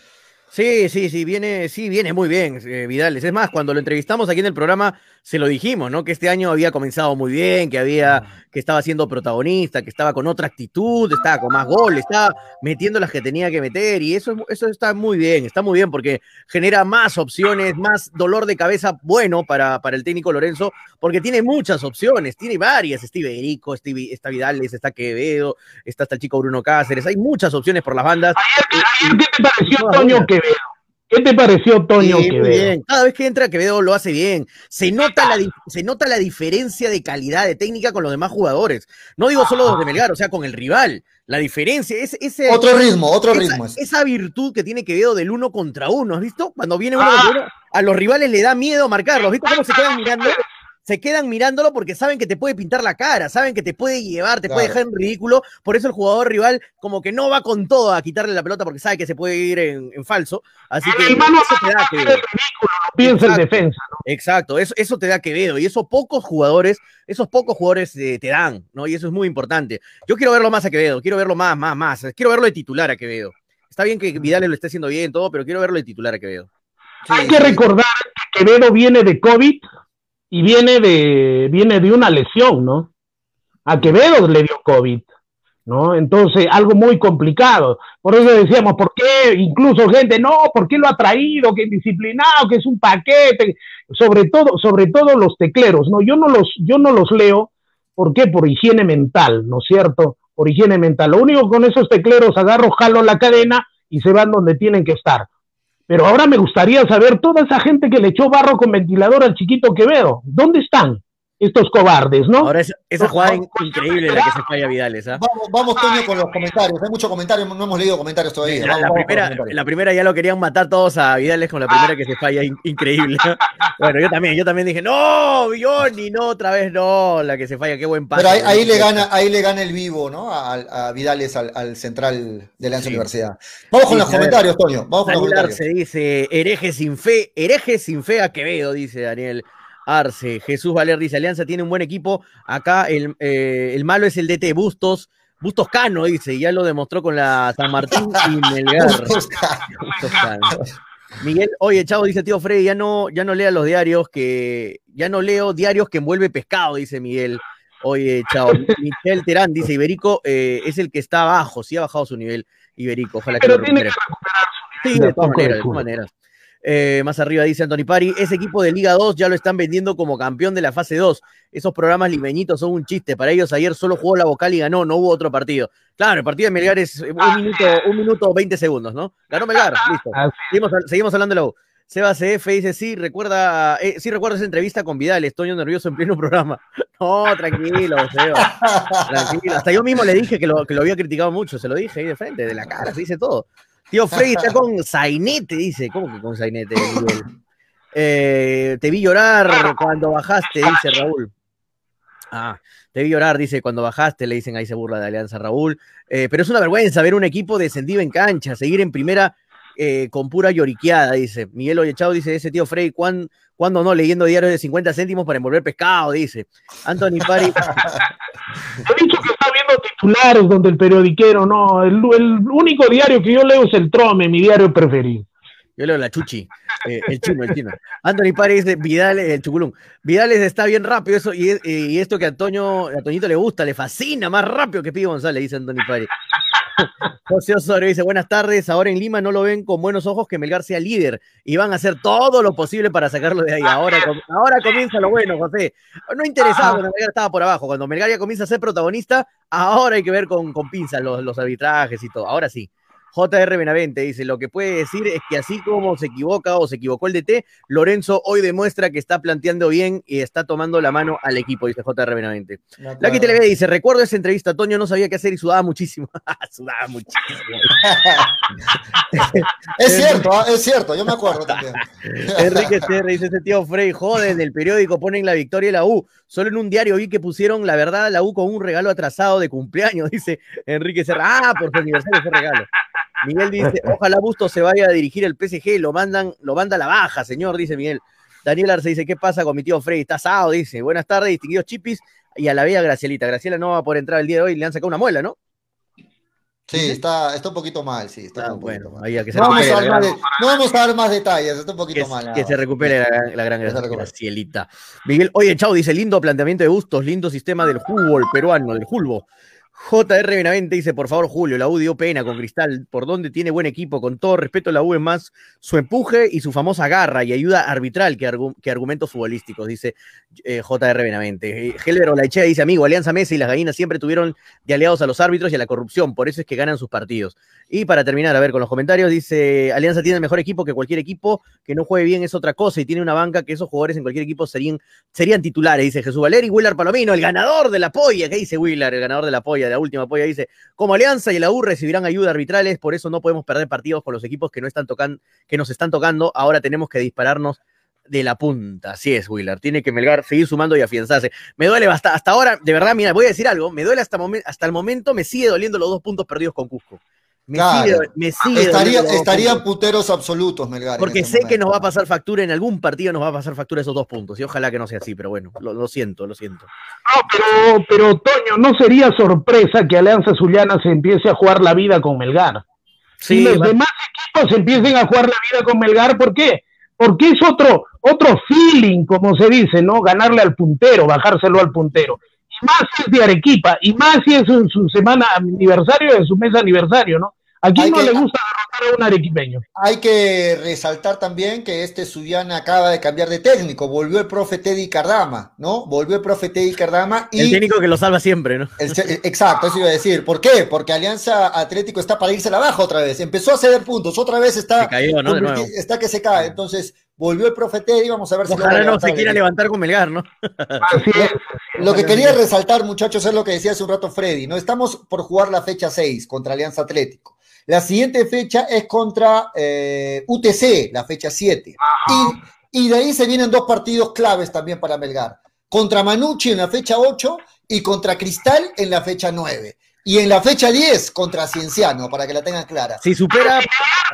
Sí, sí, sí, viene, sí, viene muy bien, eh, Vidales. Es más, cuando lo entrevistamos aquí en el programa, se lo dijimos, ¿no? Que este año había comenzado muy bien, que había, que estaba siendo protagonista, que estaba con otra actitud, estaba con más goles, estaba metiendo las que tenía que meter, y eso, eso está muy bien, está muy bien, porque genera más opciones, más dolor de cabeza bueno para, para el técnico Lorenzo, porque tiene muchas opciones, tiene varias, Steve Erico, Steve, está Vidales, está Quevedo, está hasta el chico Bruno Cáceres, hay muchas opciones por las bandas. ¿Qué te pareció. Quevedo? ¿Qué te pareció Toño Sí, muy Quevedo? bien. Cada vez que entra Quevedo lo hace bien. Se nota, la, se nota la diferencia de calidad de técnica con los demás jugadores. No digo solo los de Melgar, o sea, con el rival. La diferencia es ese, Otro ritmo, otro esa, ritmo. es. esa virtud que tiene Quevedo del uno contra uno. ¿Has visto? Cuando viene uno contra uno, a los rivales le da miedo marcarlos. ¿Viste cómo se quedan mirando? Se quedan mirándolo porque saben que te puede pintar la cara, saben que te puede llevar, te puede dejar en ridículo. Por eso el jugador rival como que no va con todo a quitarle la pelota porque sabe que se puede ir en, en falso. Así que eso te da piensa en defensa, ¿no? Exacto, eso, eso te da Quevedo y eso pocos jugadores, esos pocos jugadores eh, te dan, ¿no? Y eso es muy importante. Yo quiero verlo más a Quevedo, quiero verlo más, más, más. Quiero verlo de titular a Quevedo. Está bien que Vidal lo esté haciendo bien todo, pero quiero verlo de titular a Quevedo. Hay que recordar que Quevedo viene de COVID y viene de, viene de una lesión, ¿no? A Quevedo le dio COVID, ¿no? Entonces, algo muy complicado. Por eso decíamos, ¿por qué? Incluso gente, no, ¿por qué lo ha traído? Que indisciplinado, que es un paquete. Sobre todo, sobre todo los tecleros, ¿no? Yo no los, yo no los leo, ¿por qué? Por higiene mental, ¿no es cierto? por higiene mental. Lo único con esos tecleros agarro, jalo la cadena y se van donde tienen que estar. Pero ahora me gustaría saber toda esa gente que le echó barro con ventilador al chiquito Quevedo, ¿dónde están? Estos cobardes, ¿no? Ahora esa, esa jugada increíble la que se falla Vidales. ¿ah? Vamos, vamos, Toño, con los comentarios. Hay muchos comentarios, no hemos leído comentarios todavía. La, Vamos, la vamos primera, la primera ya lo querían matar todos a Vidales con la primera que se falla, in- increíble. bueno, yo también, yo también dije, no, Johnny, no, otra vez no, la que se falla, qué buen pase. Pero ahí, ahí le gana, ahí le gana el vivo, ¿no? A, a Vidales al, al central de la Sí. Universidad. Vamos con Sí, los comentarios, Toño. Vamos con los comentarios. Arce dice, hereje sin fe, hereje sin fe a Quevedo, dice Daniel Arce. Jesús Valer dice, Alianza tiene un buen equipo, acá el, eh, el malo es el DT Bustos, Bustos Cano, dice, y ya lo demostró con la San Martín y Melgar. Bustos Cano. Miguel, oye, chavo, dice tío Freddy, ya no, ya no lea los diarios que, ya no leo diarios que envuelve pescado, dice Miguel. Oye, chao. Michel Terán dice, Iberico eh, es el que está abajo, sí ha bajado su nivel Iberico, ojalá que lo tiene recupere. que recuperar su Sí, de todas maneras, de todas maneras. Eh, más arriba dice Anthony Pari, ese equipo de Liga 2 ya lo están vendiendo como campeón de la fase 2. Esos programas limeñitos son un chiste. Para ellos ayer solo jugó la vocal y ganó, no hubo otro partido. Claro, el partido de Melgar es un minuto, un minuto 20 segundos, ¿no? Ganó Melgar, listo. Así Seguimos, seguimos hablando de la U. Seba CF dice, sí, recuerda, eh, sí recuerdo esa entrevista con Vidal, estoy nervioso en pleno programa. No, tranquilo, Seba. Tranquilo. Hasta yo mismo le dije que lo, que lo había criticado mucho, se lo dije ahí de frente, de la cara, se dice todo. Tío Freddy está con Zainete, dice. ¿Cómo que con Zainete? Miguel? Eh, te vi llorar cuando bajaste, dice Raúl. Ah, te vi llorar, dice, cuando bajaste, le dicen ahí se burla de Alianza Raúl. Eh, pero es una vergüenza ver un equipo descendido en cancha, seguir en primera eh, con pura lloriqueada, dice. Miguel Oyechao dice, ese tío Freddy, ¿cuán- ¿cuándo no? Leyendo diarios de 50 céntimos para envolver pescado, dice. Anthony Pari, que viendo titulares donde el periodiquero, no, el, único diario que yo leo es el Trome, mi diario preferido. Yo leo la chuchi, eh, el chino, el chino. Anthony Pari dice, Vidal, el chuculún. Vidales está bien rápido eso, y, es- y esto que a Antonio, a Toñito le gusta, le fascina, más rápido que Pío González, dice Anthony Pari. José Osorio dice, buenas tardes, ahora en Lima no lo ven con buenos ojos que Melgar sea líder y van a hacer todo lo posible para sacarlo de ahí. Ahora, ahora comienza lo bueno, José. No interesaba cuando Melgar estaba por abajo, cuando Melgar ya comienza a ser protagonista, ahora hay que ver con, con pinzas los, los arbitrajes y todo, ahora sí. JR Benavente dice, lo que puede decir es que así como se equivoca o se equivocó el DT, Lorenzo hoy demuestra que está planteando bien y está tomando la mano al equipo, dice JR Benavente. Lucky TV dice, recuerdo esa entrevista, Toño no sabía qué hacer y sudaba muchísimo. sudaba muchísimo. Es cierto, ah, es cierto, yo me acuerdo también. Enrique CR dice, ese tío Frey, jode, en el periódico ponen la victoria de la U. Solo en un diario vi que pusieron la verdad la U con un regalo atrasado de cumpleaños, dice Enrique Serra. Ah, por su aniversario ese regalo. Miguel dice, ojalá Busto se vaya a dirigir el PSG, lo mandan, lo manda a la baja, señor, dice Miguel. Daniel Arce dice, ¿qué pasa con mi tío Frey? Está asado, dice. Buenas tardes, distinguidos chipis. Y a la bella Gracielita. Graciela no va a poder entrar el día de hoy, le han sacado una muela, ¿no? Sí, está, está un poquito mal, sí. Está Ah, un bueno, mal. que se No vamos, a de- no vamos a dar más detalles, está un poquito que, mal. que se recupere la, gran- la gran. Gracielita. Miguel, oye, chao, dice lindo planteamiento de gustos, lindo sistema del fútbol peruano, del Julbo. JR Benavente dice, por favor, Julio, la U dio pena con Cristal, por donde tiene buen equipo, con todo respeto, la U es más su empuje y su famosa garra y ayuda arbitral que, argu- que argumentos futbolísticos, dice eh, JR Benavente. Eh, Helber Olaichea dice, amigo, Alianza Messi y las gallinas siempre tuvieron de aliados a los árbitros y a la corrupción, por eso es que ganan sus partidos. Y para terminar, a ver, con los comentarios, dice, Alianza tiene el mejor equipo que cualquier equipo, que no juegue bien es otra cosa y tiene una banca que esos jugadores en cualquier equipo serían, serían titulares, dice Jesús Valeri, Willard Palomino, el ganador de la polla, ¿qué dice Willard? El ganador de la polla, de la última polla, dice, como Alianza y la U recibirán ayuda arbitrales, por eso no podemos perder partidos con los equipos que, no están tocando, que nos están tocando, ahora tenemos que dispararnos de la punta, así es, Willard, tiene que Melgar seguir sumando y afianzarse. Me duele bastante, hasta ahora, de verdad, mira, voy a decir algo, me duele hasta, hasta el momento, me sigue doliendo los dos puntos perdidos con Cusco. Me Claro. sigue, me sigue Estaría, puntos. puteros absolutos, Melgar. Porque este sé que nos va a pasar factura en algún partido, nos va a pasar factura esos dos puntos. Y ojalá que no sea así, pero bueno, lo, lo siento, lo siento. No, pero, pero Toño, no sería sorpresa que Alianza Zuliana se empiece a jugar la vida con Melgar. Sí, y los va- demás equipos empiecen a jugar la vida con Melgar, ¿por qué? Porque es otro, otro feeling, como se dice, ¿no? Ganarle al puntero, bajárselo al puntero. Y más si es de Arequipa, y más si es en su semana aniversario, en su mes aniversario, ¿no? ¿A quién Hay no que- le gusta derrotar a un arequipeño? Hay que resaltar también que este Suyana acaba de cambiar de técnico. Volvió el profe Teddy Cardama, ¿no? Volvió el profe Teddy Cardama y. El técnico que lo salva siempre, ¿no? el- exacto, eso iba a decir. ¿Por qué? Porque Alianza Atlético está para irse a la baja otra vez. Empezó a ceder puntos, otra vez está. Se cayó, ¿no? De nuevo. Está que se cae. Entonces, volvió el profe Teddy. Vamos a ver si Ojalá no levantar se quiera levantar con Melgar, ¿no? Lo que quería resaltar, muchachos, es lo que decía hace un rato Freddy. No estamos por jugar la fecha 6 contra Alianza Atlético. La siguiente fecha es contra eh, UTC, la fecha 7. Y, y de ahí se vienen dos partidos claves también para Melgar. Contra Manucci en la fecha 8 y contra Cristal en la fecha 9. Y en la fecha 10 contra Cienciano, para que la tengan clara. Si supera.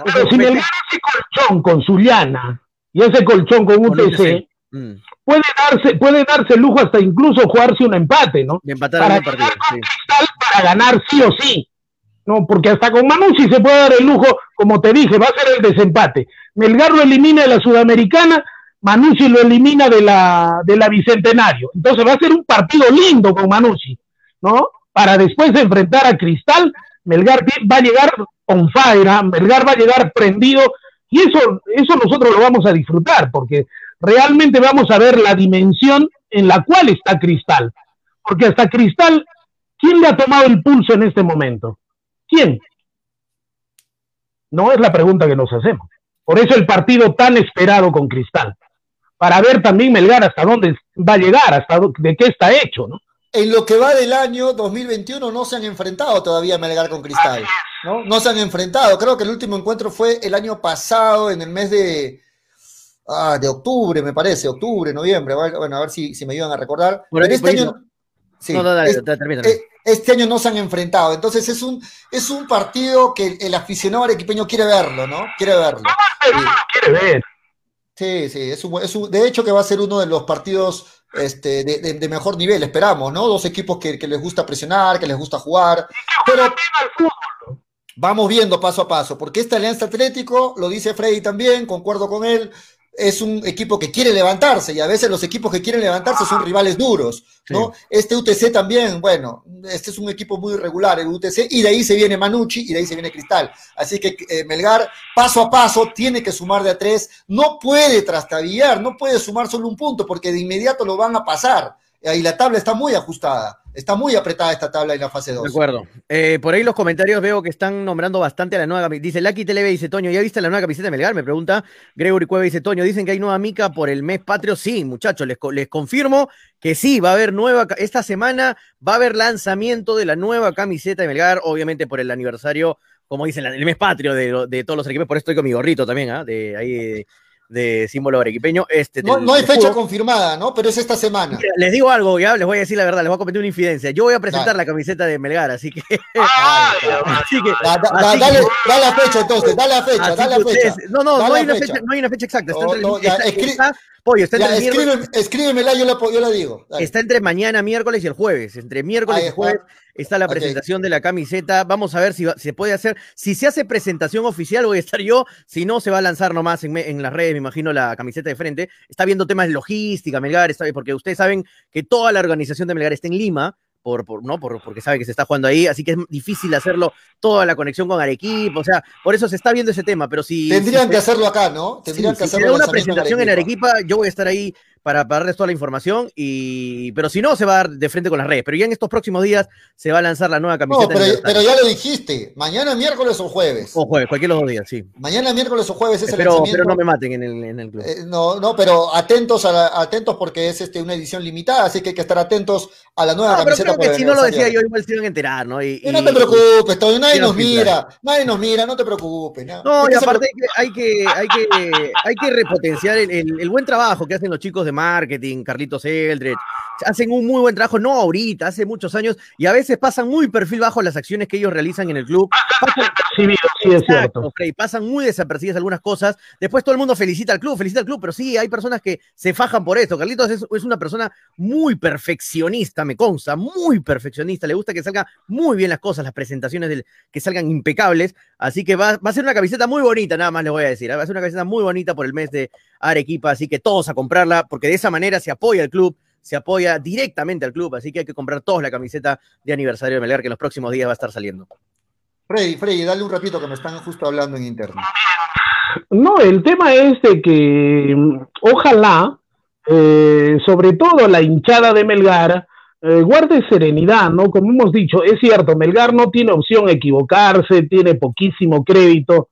Pero si Melgar hace colchón con Zuliana y ese colchón con Con UTC. Mm, puede darse, puede darse lujo hasta incluso jugarse un empate, ¿no? empatar Para el partido. sí. Cristal para ganar sí o sí. No, porque hasta con Manucci se puede dar el lujo, como te dije, va a ser el desempate. Melgar lo elimina de la Sudamericana, Manucci lo elimina de la, de la Bicentenario. Entonces va a ser un partido lindo con Manucci, ¿no? Para después de enfrentar a Cristal, Melgar va a llegar on fire. Melgar va a llegar prendido, y eso, eso nosotros lo vamos a disfrutar, porque realmente vamos a ver la dimensión en la cual está Cristal. Porque hasta Cristal, ¿quién le ha tomado el pulso en este momento? ¿Quién? No es la pregunta que nos hacemos. Por eso el partido tan esperado con Cristal. Para ver también Melgar hasta dónde va a llegar, hasta de qué está hecho, ¿no? En lo que va del año 2021 no se han enfrentado todavía Melgar con Cristal, ¿no? No se han enfrentado. Creo que el último encuentro fue el año pasado, en el mes de, ah, de octubre, me parece, octubre, noviembre. Bueno, a ver si, si me ayudan a recordar. Pero este por ahí año, sí, no, no, dale, es- dale, termina. eh, este año no se han enfrentado. Entonces es un, es un partido que el, el aficionado arequipeño quiere verlo, ¿no? Quiere verlo. Quiere ver. Sí, sí, es un, buen- es un- de hecho que va a ser uno de los partidos este, de, de- de mejor nivel, esperamos, ¿no? Dos equipos que, que les gusta presionar, que les gusta jugar, pero vamos viendo paso a paso, porque esta Alianza Atlético, lo dice Freddy también, concuerdo con él, es un equipo que quiere levantarse y a veces los equipos que quieren levantarse son rivales duros, ¿no? Este UTC también, bueno, este es un equipo muy irregular, el UTC, y de ahí se viene Manucci y de ahí se viene Cristal. Así que eh, Melgar, paso a paso, tiene que sumar de a tres, no puede trastabillar, no puede sumar solo un punto, porque de inmediato lo van a pasar. Y la tabla está muy ajustada, está muy apretada esta tabla en la fase 2. De acuerdo. Eh, por ahí los comentarios veo que están nombrando bastante a la nueva camiseta. Dice Lucky Televe, dice Toño, ¿ya viste la nueva camiseta de Melgar? Me pregunta Gregory Cueva, dice Toño, dicen que hay nueva mica por el mes patrio. Sí, muchachos, les, les confirmo que sí, va a haber nueva, esta semana va a haber lanzamiento de la nueva camiseta de Melgar, obviamente por el aniversario, como dicen, el mes patrio de, de todos los equipos, por eso estoy con mi gorrito también, ¿ah? de ahí de, de símbolo arequipeño. Este, No, no hay fecha confirmada, ¿no? Pero es esta semana. Mira, les digo algo, ya les voy a decir la verdad, les voy a cometer una infidencia. Yo voy a presentar Dale. la camiseta de Melgar, así que. Ah, así que, Da- da- así dale, que- la fecha entonces, da la fecha, así da la fecha. no, no, no hay, una fecha. fecha, no hay una fecha exacta. Está No, entre, no, el- ya, está- escri- está- pollo, está entre Ya, el miércoles- escríbeme- escríbemela, yo la, yo la digo. Dale. Está entre mañana, miércoles y el jueves. Entre miércoles y jueves está la presentación de la camiseta. Vamos a ver si va- se puede hacer. Si se hace presentación oficial, voy a estar yo. Si no, se va a lanzar nomás en, me- en las redes, me imagino, la camiseta de frente. Está viendo temas de logística, Melgar, está, porque ustedes saben que toda la organización de Melgar está en Lima. Por, por, ¿no? por, porque sabe que se está jugando ahí, así que es difícil hacerlo toda la conexión con Arequipa, o sea, por eso se está viendo ese tema, pero si... Tendrían si que se- hacerlo acá, ¿no? Sí, Tendrían que si se hacerlo da una presentación en Arequipa, yo voy a estar ahí para, para darles toda la información, y pero si no, se va a dar de frente con las redes. Pero ya en estos próximos días se va a lanzar la nueva No, camiseta. pero, aniversario. pero ya lo dijiste. Mañana miércoles o jueves. O jueves, cualquiera de los dos días, sí. Mañana miércoles o jueves es el Pero, lanzamiento. pero no me maten en el, en el club. Eh, no, no, pero atentos a la- atentos porque es este, una edición limitada, así que hay que estar atentos a la nueva No, pero camiseta. creo por que si no lo decía yo, igual se iban a enterar, ¿no? Y, Y no te preocupes, Toño, nadie nos mira, nadie nos mira, no te preocupes. No, No, y aparte hay que, hay que, hay que, hay que repotenciar el, el- el buen trabajo que hacen los chicos de marketing, Carlitos Eldred. Hacen un muy buen trabajo, no ahorita, hace muchos años, y a veces pasan muy perfil bajo las acciones que ellos realizan en el club. Pasan, sí es cierto. Pasan muy desapercibidas algunas cosas. Después todo el mundo felicita al club, felicita al club, pero sí, hay personas que se fajan por esto. Carlitos es, es una persona muy perfeccionista, me consta, muy perfeccionista. Le gusta que salgan muy bien las cosas, las presentaciones del, que salgan impecables. Así que va, va a ser una camiseta muy bonita, nada más les voy a decir. ¿eh? Va a ser una camiseta muy bonita por el mes de Arequipa, así que todos a comprarla, porque de esa manera se apoya al club. Se apoya directamente al club, así que hay que comprar todos la camiseta de aniversario de Melgar que en los próximos días va a estar saliendo. Freddy, Freddy, dale un ratito que me están justo hablando en interno. No, el tema es de que mm, ojalá, eh, sobre todo la hinchada de Melgar, eh, guarde serenidad, ¿no? Como hemos dicho, es cierto, Melgar no tiene opción a equivocarse, tiene poquísimo crédito,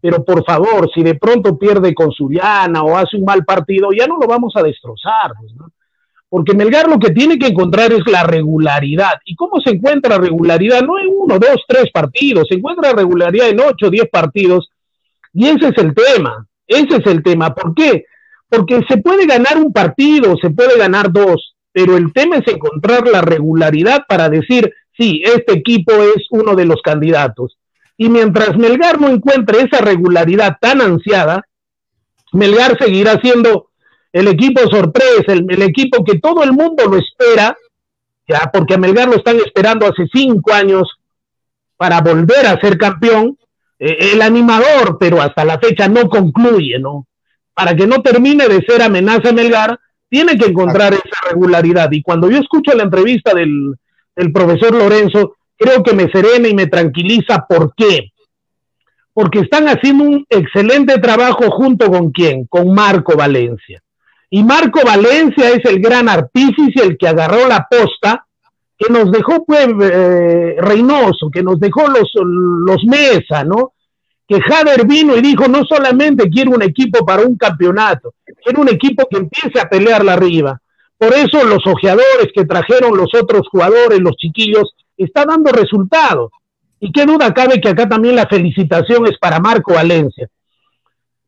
pero por favor, si de pronto pierde con Suriana o hace un mal partido, ya no lo vamos a destrozar, pues, ¿no? Porque Melgar lo que tiene que encontrar es la regularidad. ¿Y cómo se encuentra regularidad? No en uno, dos, tres partidos, se encuentra regularidad en ocho, diez partidos. Y ese es el tema, ese es el tema. ¿Por qué? Porque se puede ganar un partido, se puede ganar dos, pero el tema es encontrar la regularidad para decir, sí, este equipo es uno de los candidatos. Y mientras Melgar no encuentre esa regularidad tan ansiada, Melgar seguirá siendo el equipo sorpresa, el, equipo que todo el mundo lo espera, ya porque a Melgar lo están esperando hace cinco años para volver a ser campeón, eh, el animador, pero hasta la fecha no concluye, ¿no? Para que no termine de ser amenaza Melgar, tiene que encontrar esa regularidad. Y cuando yo escucho la entrevista del, del profesor Lorenzo, creo que me serena y me tranquiliza. ¿Por qué? Porque están haciendo un excelente trabajo junto con quién? Con Marco Valencia. Y Marco Valencia es el gran artífice, el que agarró la posta, que nos dejó pues eh, Reynoso, que nos dejó los, los Mesa, ¿no? Que Jader vino y dijo, no solamente quiero un equipo para un campeonato, quiero un equipo que empiece a pelearla arriba. Por eso los ojeadores que trajeron los otros jugadores, los chiquillos, está dando resultados. Y qué duda cabe que acá también la felicitación es para Marco Valencia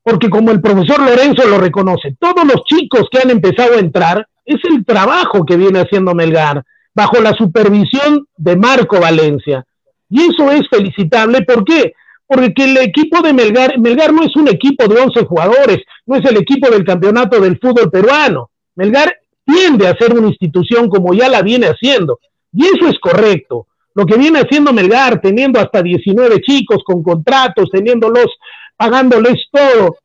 porque como el profesor Lorenzo lo reconoce, todos los chicos que han empezado a entrar, es el trabajo que viene haciendo Melgar, bajo la supervisión de Marco Valencia. Y eso es felicitable, ¿por qué? Porque el equipo de Melgar, Melgar no es un equipo de 11 jugadores, no es el equipo del campeonato del fútbol peruano. Melgar tiende a ser una institución como ya la viene haciendo. Y eso es correcto. Lo que viene haciendo Melgar, teniendo hasta 19 chicos con contratos, teniéndolos pagándoles todo.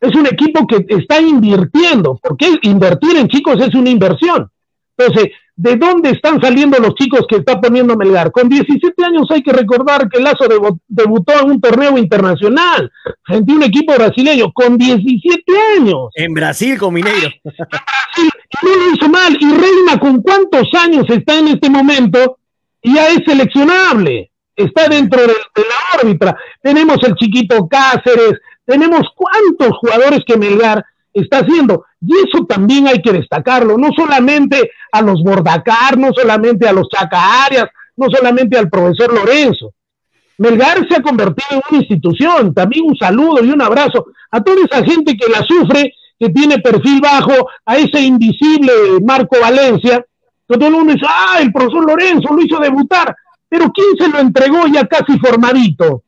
Es un equipo que está invirtiendo, porque invertir en chicos es una inversión. Entonces, ¿de dónde están saliendo los chicos que está poniendo Melgar? Con 17 años hay que recordar que Lazo debutó en un torneo internacional frente a un equipo brasileño con 17 años. En Brasil con Mineiro. No lo hizo mal. Y Reina, ¿con cuántos años está en este momento? Ya es seleccionable está dentro de, la órbita. Tenemos el chiquito Cáceres, tenemos cuántos jugadores que Melgar está haciendo. Y eso también hay que destacarlo, no solamente a los Bordacar, no solamente a los Chaca Arias, no solamente al profesor Lorenzo. Melgar se ha convertido en una institución. También un saludo y un abrazo a toda esa gente que la sufre, que tiene perfil bajo, a ese invisible Marco Valencia, que todo el mundo dice, ah, el profesor Lorenzo lo hizo debutar. Pero ¿quién se lo entregó ya casi formadito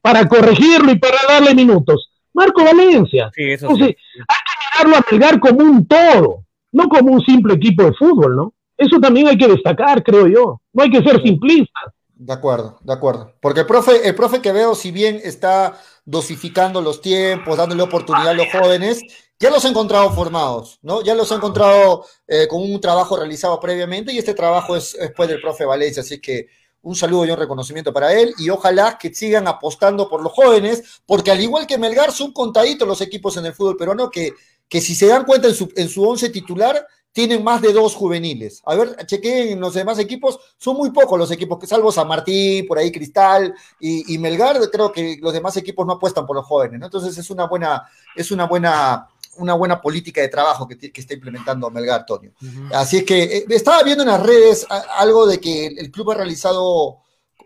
para corregirlo y para darle minutos? Marco Valencia. Entonces, hay que mirarlo a Melgar como un todo, no como un simple equipo de fútbol, ¿no? Eso también hay que destacar, creo yo. No hay que ser simplistas. De acuerdo, de acuerdo. Porque el profe, el profe que veo, si bien está dosificando los tiempos, dándole oportunidad a los jóvenes, ya los ha encontrado formados, ¿no? Ya los ha encontrado eh, con un trabajo realizado previamente y este trabajo es después del profe Valencia, así que un saludo y un reconocimiento para él y ojalá que sigan apostando por los jóvenes, porque al igual que Melgar son contaditos los equipos en el fútbol peruano que, que si se dan cuenta en su, en su once titular tienen más de dos juveniles. A ver, chequeen en los demás equipos, son muy pocos los equipos, salvo San Martín, por ahí Cristal y, y Melgar, creo que los demás equipos no apuestan por los jóvenes, ¿no? Entonces es una buena, es una buena una buena política de trabajo que, está implementando Melgar, Antonio. Así es que eh, estaba viendo en las redes algo de que el, club ha realizado,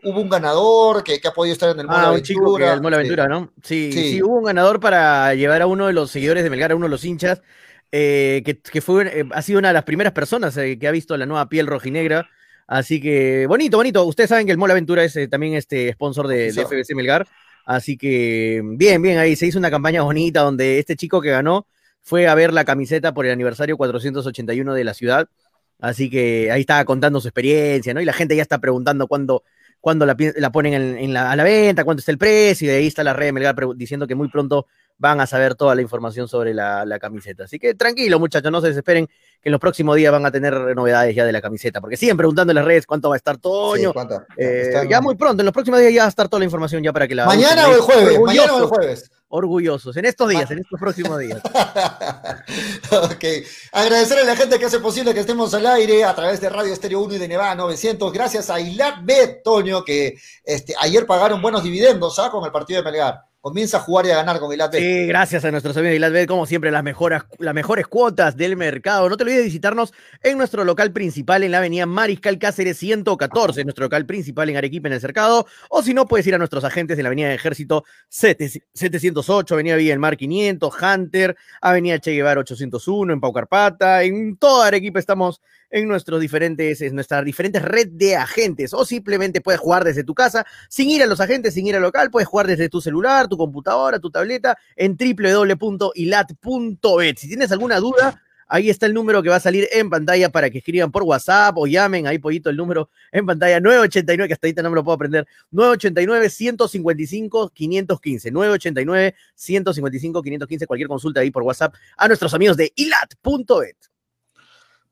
hubo un ganador que, ha podido estar en el Mola ah, Aventura. el Mola Aventura, ¿no? Sí, sí, hubo un ganador para llevar a uno de los seguidores de Melgar, a uno de los hinchas, eh, que, fue, eh, ha sido una de las primeras personas que ha visto la nueva piel rojinegra. Así que bonito, bonito. Ustedes saben que el Mola Aventura es también este sponsor de, de FBC Melgar. Así que bien, bien, ahí se hizo una campaña bonita donde este chico que ganó fue a ver la camiseta por el aniversario 481 de la ciudad. Así que ahí estaba contando su experiencia, ¿no? Y la gente ya está preguntando cuándo, cuándo la, la, ponen en, la, a la venta, cuánto está el precio, y ahí está la red de Melgar diciendo que muy pronto van a saber toda la información sobre la, la camiseta. Así que tranquilo, muchachos, no se desesperen que en los próximos días van a tener novedades ya de la camiseta, porque siguen preguntando en las redes cuánto va a estar Toño. Eh, ya muy pronto, en los próximos días ya va a estar toda la información ya para que la ¿Mañana usen o el jueves? ¿Mañana o el jueves? orgullosos, en estos días, en estos próximos días. ok. Agradecer a la gente que hace posible que estemos al aire a través de Radio Estéreo 1 y de Nevada 900. Gracias a Ilat Bet, Toño, que este, ayer pagaron buenos dividendos ¿ah? con el partido de Melgar. Comienza a jugar y a ganar con Ilat. Sí, gracias a nuestros amigos de Ilatbet, como siempre, las mejores, las mejores cuotas del mercado. No te olvides de visitarnos en nuestro local principal en la avenida Mariscal Cáceres 114, nuestro local principal en Arequipa, en el Cercado, o si no, puedes ir a nuestros agentes en la avenida Ejército 7- 708, avenida Villa del Mar 500, Hunter, avenida Che Guevara 801, en Paucarpata, en toda Arequipa estamos en nuestros diferentes, en nuestra diferentes red de agentes, o simplemente puedes jugar desde tu casa, sin ir a los agentes, sin ir al local, puedes jugar desde tu celular, tu computadora, tu tableta, en www.ilat.bet. Si tienes alguna duda, ahí está el número que va a salir en pantalla para que escriban por WhatsApp o llamen, ahí pollito el número en pantalla, 989, que hasta ahorita no me lo puedo aprender, 989-155-515, 989-155-515, cualquier consulta ahí por WhatsApp a nuestros amigos de ilat.bet.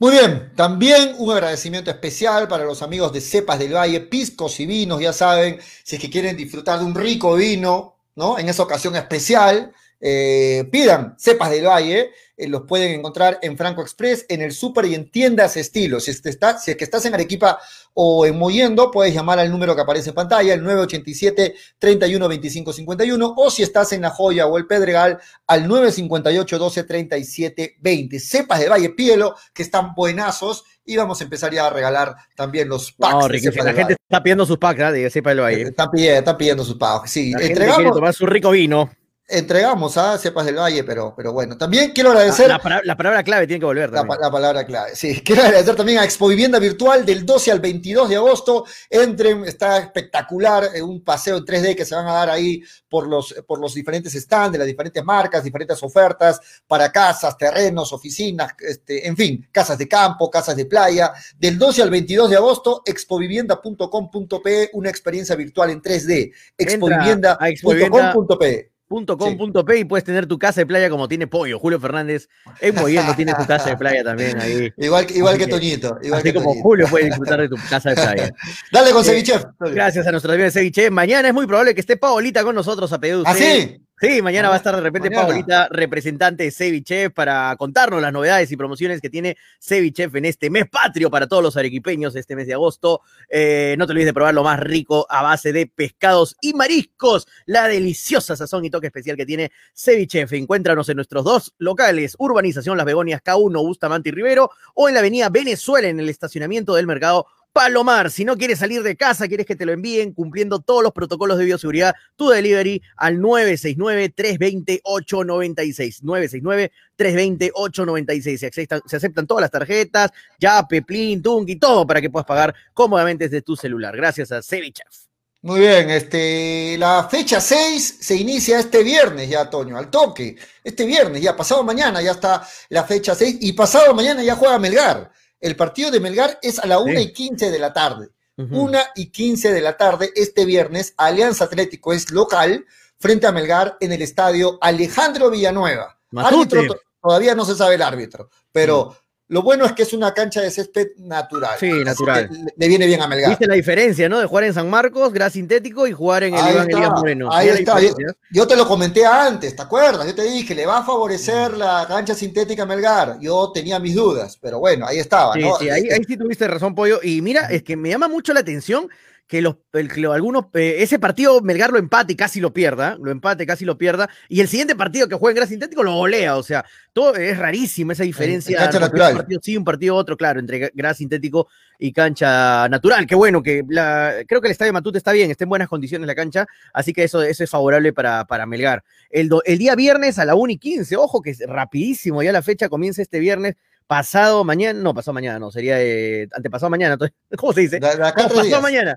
Muy bien, también un agradecimiento especial para los amigos de Cepas del Valle, piscos y vinos, ya saben, si es que quieren disfrutar de un rico vino, ¿no? En esa ocasión especial, eh, pidan Cepas del Valle, eh, los pueden encontrar en Franco Express, en el súper y en tiendas estilo. Si es, que está- si es que estás en Arequipa o en Moyendo, puedes llamar al número que aparece en pantalla, el 987 31 25 51, o si estás en La Joya o el Pedregal, al 958 12 37 20. Cepas del Valle, pídelo, que están buenazos, y vamos a empezar ya a regalar también los packs. No, de La gente está pidiendo sus packs, ¿ah? de sepa el valle. Están pidiendo, están pidiendo sus pagos. Sí, La gente entregamos, quiere tomar su rico vino. Entregamos a Cepas del Valle, pero, pero bueno, también quiero agradecer la palabra clave tiene que volver. la, la palabra clave. Sí, quiero agradecer también a Expo Vivienda Virtual del 12 al 22 de agosto. Entren, está espectacular, eh, un paseo en 3D que se van a dar ahí por los, por los diferentes stands de las diferentes marcas, diferentes ofertas para casas, terrenos, oficinas, este, en fin, casas de campo, casas de playa. Del 12 al 22 de agosto, expovivienda.com.pe, una experiencia virtual en 3D. Entra a expovivienda- expovivienda.com.pe. Punto com, punto P y puedes tener tu casa de playa como tiene Pollo. Julio Fernández en Moyendo tiene su casa de playa también ahí. Igual, que- igual que que- Toñito. Igual Así que como Toñito. Julio puede disfrutar de tu casa de playa. Dale con Eh, Ceviche. Gracias a nuestros amigos de Ceviche. Mañana es muy probable que esté Paolita con nosotros a pedido de ¿Ah, sí? Sí, mañana va a estar de repente Mañana. Paolita, representante de Ceviche, para contarnos las novedades y promociones que tiene Ceviche en este mes patrio para todos los arequipeños, este mes de agosto. Eh, no te olvides de probar lo más rico a base de pescados y mariscos, la deliciosa sazón y toque especial que tiene Ceviche. Encuéntranos en nuestros dos locales, Urbanización Las Begonias K1, Bustamante y Rivero, o en la avenida Venezuela, en el estacionamiento del mercado Palomar. Si no quieres salir de casa, quieres que te lo envíen cumpliendo todos los protocolos de bioseguridad, tu delivery al 969-320-896. 969-320-896. Se aceptan, todas las tarjetas, Yape, Plin, Tunki, todo para que puedas pagar cómodamente desde tu celular. Gracias a Cevichef. Muy bien, este, la fecha 6 se inicia este viernes ya, Toño, al toque. Este viernes, ya pasado mañana ya está la fecha 6 y pasado mañana ya juega Melgar. El partido de Melgar es a la 1 y 15 de la tarde. Ujú. 1 y 15 de la tarde este viernes, Alianza Atlético es local frente a Melgar en el estadio Alejandro Villanueva. Árbitro to- todavía no se sabe el árbitro, pero lo bueno es que es una cancha de césped natural. Sí, natural. Le, viene bien a Melgar. ¿Viste la diferencia, no? De jugar en San Marcos, gras sintético, y jugar en el Ahí Iván está, Elías Moreno. ahí está. Yo, diferencia. yo te lo comenté antes, ¿te acuerdas? Yo te dije, le va a favorecer la cancha sintética a Melgar. Yo tenía mis dudas, pero bueno, ahí estaba, Sí, ¿no? sí, ahí, ahí sí tuviste razón, Pollo. Y mira, es que me llama mucho la atención que los, el- que algunos, eh, ese partido Melgar lo empate y casi lo pierda, lo empate, casi lo pierda, y el siguiente partido que juega en Gras Sintético lo golea, o sea, todo es rarísima esa diferencia. cancha porque natural. Un partido sí, un partido otro, claro, entre Gras Sintético y cancha natural. Qué bueno que la, creo que el estadio Matute está bien, está en buenas condiciones la cancha, así que eso, eso es favorable para, para Melgar. El, do- el día viernes a la 1 y 15, ojo que es rapidísimo, ya la fecha comienza este viernes pasado mañana, no, pasado mañana, no, sería eh, antepasado mañana, ¿cómo se dice? Pasado días.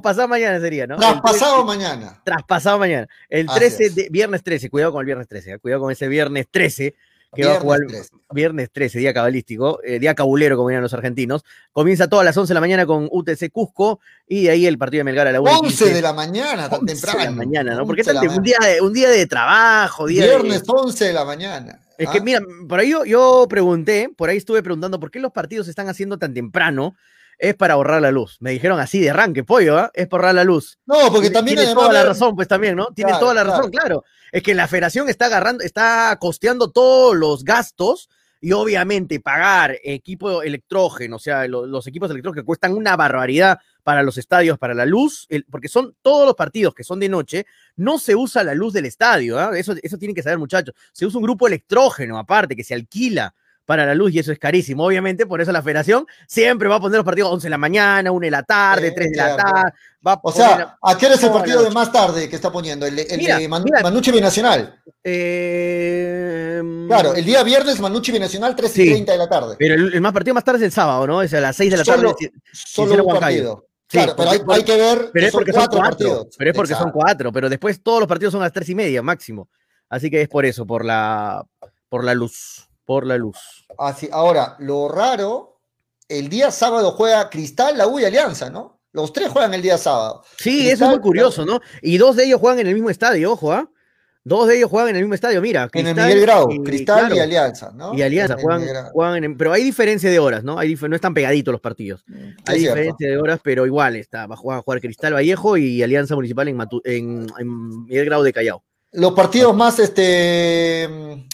Pasado mañana sería, ¿no? Traspasado 13 mañana. Traspasado mañana. El Así 13 es. de viernes 13, cuidado con el viernes 13, ¿eh? cuidado con ese viernes 13 que va a Viernes jugar 13. viernes 13, día cabalístico, eh, día cabulero, como dirían los argentinos. Comienza todo a las 11 de la mañana con UTC Cusco y de ahí el partido de Melgar a la 1 y 11 15. de la mañana, tan 11 temprano. de la mañana, ¿no? Porque 11 de la tan- un, día de, un día de trabajo, día de- Viernes 11 de la mañana. Es que ¿ah? mira, por ahí yo, yo pregunté, por ahí estuve preguntando por qué los partidos se están haciendo tan temprano. Es para ahorrar la luz. Me dijeron así de arranque, pollo, ¿ah? Es para ahorrar la luz. No, porque también tiene toda la razón, pues también, ¿no? Tiene Claro, toda la razón, claro. Es que la federación está agarrando, está costeando todos los gastos y obviamente pagar equipo electrógeno, o sea, lo- los equipos electrógenos que cuestan una barbaridad para los estadios, para la luz, el- porque son todos los partidos que son de noche, no se usa la luz del estadio, ¿ah? eso, eso tienen que saber muchachos. Se usa un grupo electrógeno aparte que se alquila para la luz y eso es carísimo. Obviamente, por eso la federación siempre va a poner los partidos 11 de la mañana, 1 de la tarde, Eh, 3 de la tarde. Va a O sea, ¿a qué es el partido de más tarde que está poniendo? El, de- el Mira, de mira. Manucci Binacional. Eh, Claro, el día viernes Manucci Binacional, 3 y Sí. 30 de la tarde. Pero el, el más partido más tarde es el sábado, ¿no? Es a las 6 de la Solo- tarde. Solo un Huancayo. partido. Sí, claro, pero hay, que ver Pero es porque son cuatro. partidos. Pero es porque son cuatro. Pero después todos los partidos son a las tres y media máximo. Así que es por eso, por la, por la luz. Por la luz. Así, ahora, lo raro, el día sábado juega Cristal, la U y Alianza, ¿no? Los tres juegan el día sábado. Sí, Cristal, eso es muy curioso, ¿no? Y dos de ellos juegan en el mismo estadio, ojo, ¿ah? Dos de ellos juegan en el mismo estadio, mira. En el Cristal Miguel Grau, y- Cristal claro, y Alianza, ¿no? Y Alianza, En juegan, juegan en- pero hay diferencia de horas, ¿no? Hay no están pegaditos los partidos. Sí, Hay cierto. diferencia de horas, pero igual está. Va a jugar, a jugar Cristal Vallejo y Alianza Municipal en, Matu- en, en Miguel Grau de Callao. Los partidos más este,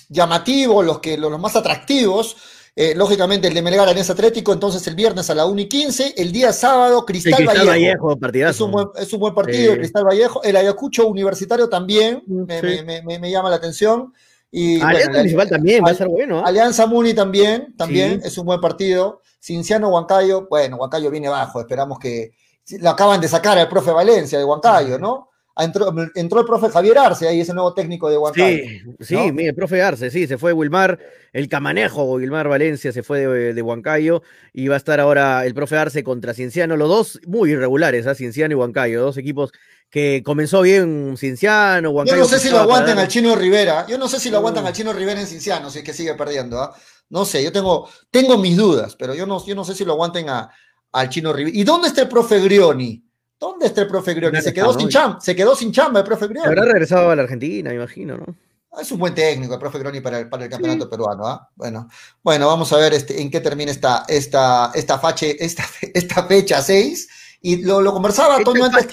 llamativos, los, que, los, los más atractivos, eh, lógicamente el de Melgar Alianza Atlético, entonces el viernes a la 1 y 15, el día sábado Cristal, Cristal Vallejo. Vallejo. Es un, buen, es un buen partido, Sí. Cristal Vallejo. El Ayacucho Universitario también me, Sí. me- me- me- me llama la atención. Y, Alianza bueno, Municipal también, va a ser bueno. ¿ah? Alianza Muni también, también Sí. es un buen partido. Cinciano Huancayo, bueno, Huancayo viene bajo, esperamos que lo acaban de sacar al profe Valencia de Huancayo, ¿no? Ah, Entró, entró el profe Javier Arce, ahí es el nuevo técnico de Huancayo. Sí, sí, ¿no? mire, profe Arce, sí, se fue Wilmar, el camanejo, Wilmar Valencia se fue de, de Huancayo y va a estar ahora el profe Arce contra Cienciano, los dos muy irregulares. Cienciano y Huancayo, dos equipos que comenzó bien Cienciano, Yo Huancayo. no sé si lo aguantan al chino Rivera. Yo no sé si lo aguantan al chino Rivera en Cinciano, si es que sigue perdiendo. ¿ah? No sé, yo tengo, tengo mis dudas, pero yo no, yo no sé si lo aguanten a, al chino Rivera. ¿Y dónde está el profe Grioni? ¿Dónde está el profe Grioni? Claro Se quedó, sin chamba, se quedó sin chamba el profe Se Grioni. habrá regresado a la Argentina, me imagino, ¿no? Es un buen técnico el profe Groni para el, para el campeonato peruano. ¿ah? Bueno, bueno, vamos a ver este, en qué termina esta, esta, esta, fache, esta, esta fecha 6. Y lo, lo conversaba, Toño, antes,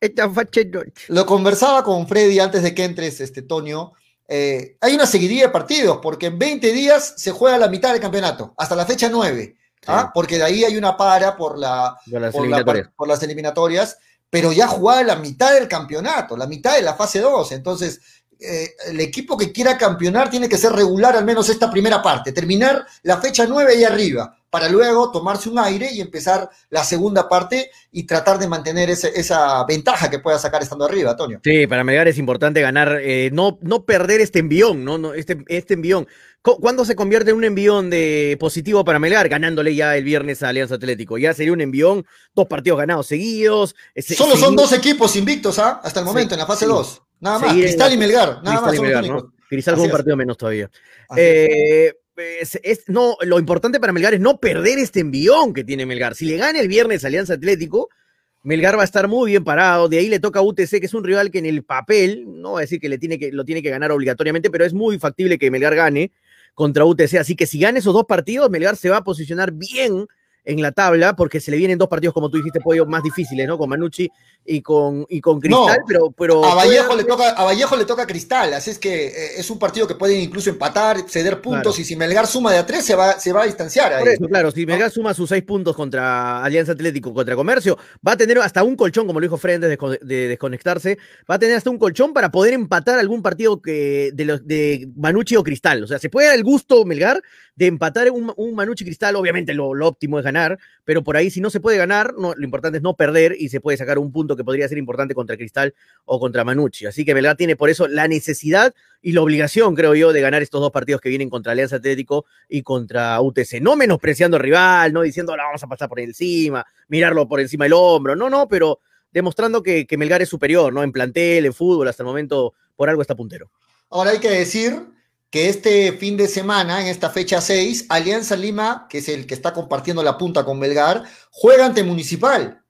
esta fache lo conversaba con Freddy antes de que entres, este, Toño. Eh, hay una seguidilla de partidos, porque en 20 días se juega la mitad del campeonato, hasta la fecha 9. ¿Ah? Porque de ahí hay una para por, la, las por, la- eliminatorias. por las eliminatorias, pero ya jugaba la mitad del campeonato, la mitad de la fase 2. Entonces, eh, el equipo que quiera campeonar tiene que ser regular al menos esta primera parte, terminar la fecha 9 ahí arriba, para luego tomarse un aire y empezar la segunda parte y tratar de mantener ese- esa ventaja que pueda sacar estando arriba, Antonio. Sí, para Melgar es importante ganar, eh, no, no perder este envión, ¿no? no este, este envión. ¿Cuándo se convierte en un envión de positivo para Melgar? Ganándole ya el viernes a Alianza Atlético. Ya sería un envión, dos partidos ganados seguidos. eh, se- Solo son dos equipos invictos ¿ah? hasta el momento Sí, en la fase sí. 2. Nada más, Seguir Cristal la- y Melgar, nada Cristal más. Cristal con un partido menos todavía. Eh, es- es- no, lo importante para Melgar es no perder este envión que tiene Melgar. Si le gana el viernes a Alianza Atlético, Melgar va a estar muy bien parado. De ahí le toca a UTC, que es un rival que en el papel, no voy a decir que, le tiene que lo tiene que ganar obligatoriamente, pero es muy factible que Melgar gane contra UTC. Así que si gana esos dos partidos, Melgar se va a posicionar bien en la tabla, porque se le vienen dos partidos, como tú dijiste, Pollo, más difíciles, ¿no? Con Manucci y con, y con Cristal, No, pero, pero A Vallejo, puede- le toca, a Vallejo le toca Cristal, así es que eh, es un partido que pueden incluso empatar, ceder puntos, Claro. y si Melgar suma de a tres se va, se va a distanciar ahí. Por eso, claro, si Melgar suma sus seis puntos contra Alianza Atlético, contra Comercio, va a tener hasta un colchón, como lo dijo Fred antes de, desco- de desconectarse, va a tener hasta un colchón para poder empatar algún partido que de, los, de Manucci o Cristal. O sea, se puede dar el gusto, Melgar, de empatar un, un Manucci Cristal. Obviamente lo, lo óptimo es ganar, pero por ahí si no se puede ganar, lo importante es no perder y se puede sacar un punto que podría ser importante contra Cristal o contra Manucci. Así que Melgar tiene por eso la necesidad y la obligación, creo yo, de ganar estos dos partidos que vienen contra Alianza Atlético y contra UTC. No menospreciando al rival, no diciendo, la vamos a pasar por encima, mirarlo por encima del hombro. No, no, pero demostrando que, que Melgar es superior, ¿no? En plantel, en fútbol, hasta el momento, por algo está puntero. Ahora hay que decir que este fin de semana, en esta fecha 6, Alianza Lima, que es el que está compartiendo la punta con Belgar, juega ante Municipal.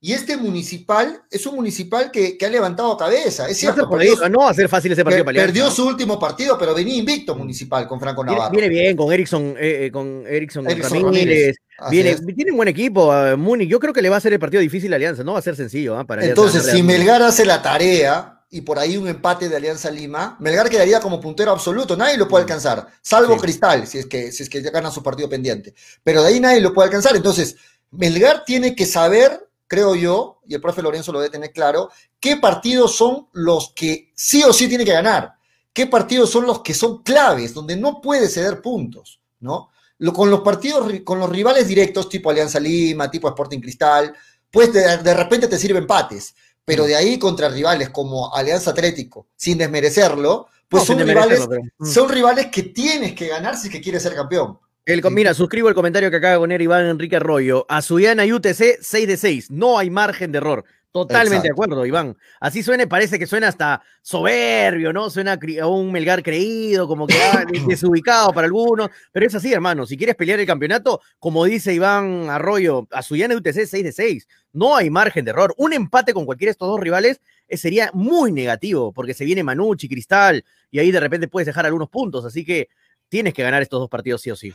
Y este municipal es un municipal que, que ha levantado cabeza. Es cierto, no, perdió, no va a ser fácil ese partido per, para Perdió su último partido, pero venía invicto municipal con Franco Navarro. Viene, viene bien con Erickson, eh, eh con Erickson, Ramírez. Ramírez. Viene, tiene un buen equipo, uh, Múnich. Yo creo que le va a hacer el partido difícil a Alianza, no va a ser sencillo. ¿eh? Para Entonces, si Melgar hace la tarea y por ahí un empate de Alianza Lima, Melgar quedaría como puntero absoluto, nadie lo puede alcanzar, salvo sí. Cristal, si es, que, si es que gana su partido pendiente. Pero de ahí nadie lo puede alcanzar. Entonces, Melgar tiene que saber creo yo, y el profe Lorenzo lo debe tener claro, qué partidos son los que sí o sí tiene que ganar, qué partidos son los que son claves, donde no puede ceder puntos, ¿no? Lo, con los partidos, con los rivales directos, tipo Alianza Lima, tipo Sporting Cristal, pues de, de repente te sirve empates, pero de ahí contra rivales como Alianza Atlético, sin desmerecerlo, pues no, son, rivales, pero... Mm. son rivales que tienes que ganar si es que quieres ser campeón. El, mira, suscribo el comentario que acaba de poner Iván Enrique Arroyo. A Suyana y UTC, 6 de 6. No hay margen de error. Totalmente Exacto. de acuerdo, Iván. Así suena, parece que suena hasta soberbio, ¿no? Suena a un Melgar creído, como que ah, desubicado para algunos. Pero es así, hermano. Si quieres pelear el campeonato, como dice Iván Arroyo, a Suyana UTC, 6 de 6. No hay margen de error. Un empate con cualquiera de estos dos rivales eh, sería muy negativo, porque se viene Manucci, Cristal, y ahí de repente puedes dejar algunos puntos. Así que tienes que ganar estos dos partidos sí o sí.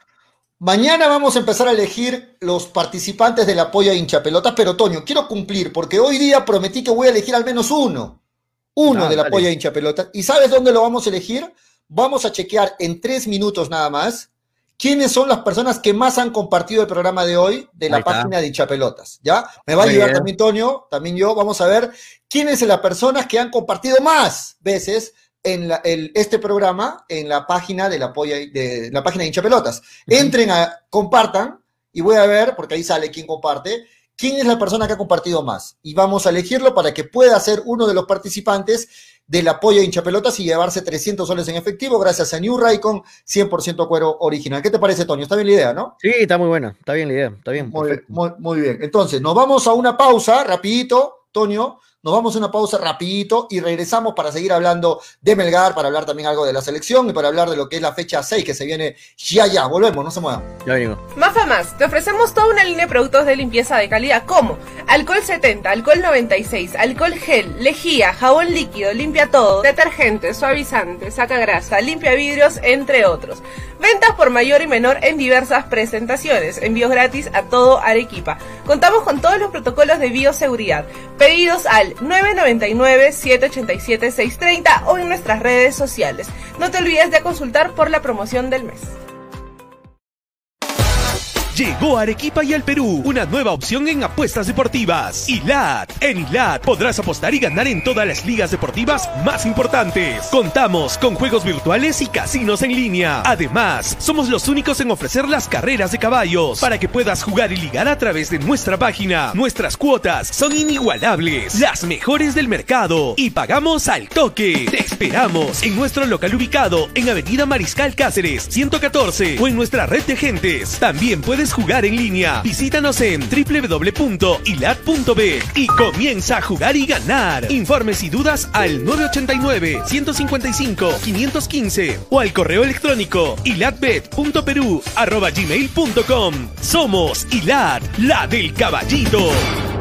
Mañana vamos a empezar a elegir los participantes del apoyo a hinchapelotas, pero Toño, quiero cumplir, porque hoy día prometí que voy a elegir al menos uno. Uno ah, del apoyo a hinchapelotas. ¿Y sabes dónde lo vamos a elegir? Vamos a chequear en tres minutos nada más quiénes son las personas que más han compartido el programa de hoy de la página de hinchapelotas. ¿Ya? Me va a ayudar también Toño, también yo. Vamos a ver quiénes son las personas que han compartido más veces en la, el, este programa en la página de la, de la página de hincha pelotas. Entren a, compartan y voy a ver, porque ahí sale quién comparte, quién es la persona que ha compartido más. Y vamos a elegirlo para que pueda ser uno de los participantes del apoyo a hinchapelotas y llevarse 300 soles en efectivo gracias a New Raycon 100% cuero original. ¿Qué te parece, Toño? Está bien la idea, ¿no? Sí, está muy buena, está bien la idea, está bien. Muy, muy, muy bien. Entonces, nos vamos a una pausa, rapidito, Toño, nos vamos a una pausa rapidito y regresamos para seguir hablando de Melgar, para hablar también algo de la selección y para hablar de lo que es la fecha 6 que se viene ya ya. Volvemos, no se muevan. Ya venimos. Mafa Más, te ofrecemos toda una línea de productos de limpieza de calidad como alcohol 70, alcohol 96, alcohol gel, lejía, jabón líquido, limpia todo, detergente, suavizante, saca grasa, limpia vidrios, entre otros. Ventas por mayor y menor en diversas presentaciones. Envíos gratis a todo Arequipa. Contamos con todos los protocolos de bioseguridad. Pedidos al 999-787-630 o en nuestras redes sociales. No te olvides de consultar por la promoción del mes. Llegó a Arequipa y al Perú una nueva opción en apuestas deportivas. ILAT. En ILAT podrás apostar y ganar en todas las ligas deportivas más importantes. Contamos con juegos virtuales y casinos en línea. Además, somos los únicos en ofrecer las carreras de caballos para que puedas jugar y ligar a través de nuestra página. Nuestras cuotas son inigualables, las mejores del mercado y pagamos al toque. Te esperamos en nuestro local ubicado en Avenida Mariscal Cáceres 114 o en nuestra red de agentes. También puedes jugar en línea. Visítanos en www.ilat.b y comienza a jugar y ganar. Informes y dudas al 989-155-515 o al correo electrónico ilatbet.peru.gmail.com. Somos Ilat, la del caballito.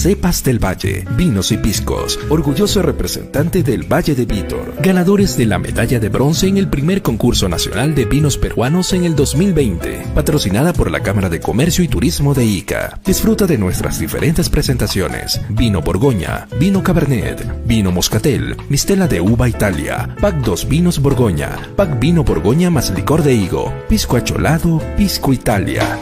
Cepas del Valle, Vinos y Piscos, orgulloso representante del Valle de Vítor, ganadores de la medalla de bronce en el primer concurso nacional de vinos peruanos en el 2020, patrocinada por la Cámara de Comercio y Turismo de Ica. Disfruta de nuestras diferentes presentaciones: vino Borgoña, vino Cabernet, vino Moscatel, mistela de uva Italia, pack 2 vinos Borgoña, pack vino Borgoña más licor de higo, pisco acholado, pisco Italia.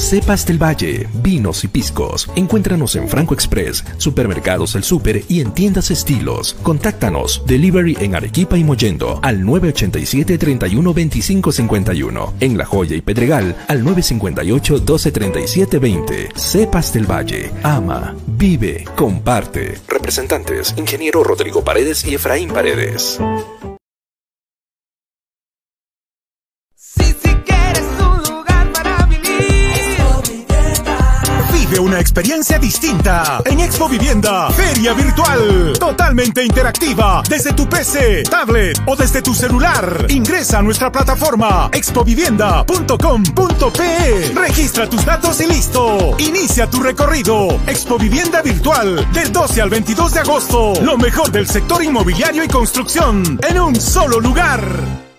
Cepas del Valle, vinos y piscos. Encuéntranos en Franco Express, Supermercados El Super y en tiendas estilos. Contáctanos. Delivery en Arequipa y Mollendo al 987 31 25 51. En La Joya y Pedregal al 958 12 37 20. Cepas del Valle. Ama, vive, comparte. Representantes: Ingeniero Rodrigo Paredes y Efraín Paredes. Experiencia distinta en Expo Vivienda, feria virtual, totalmente interactiva, desde tu PC, tablet o desde tu celular. Ingresa a nuestra plataforma expovivienda.com.pe. Registra tus datos y listo. Inicia tu recorrido. Expo Vivienda virtual del 12 al 22 de agosto. Lo mejor del sector inmobiliario y construcción en un solo lugar.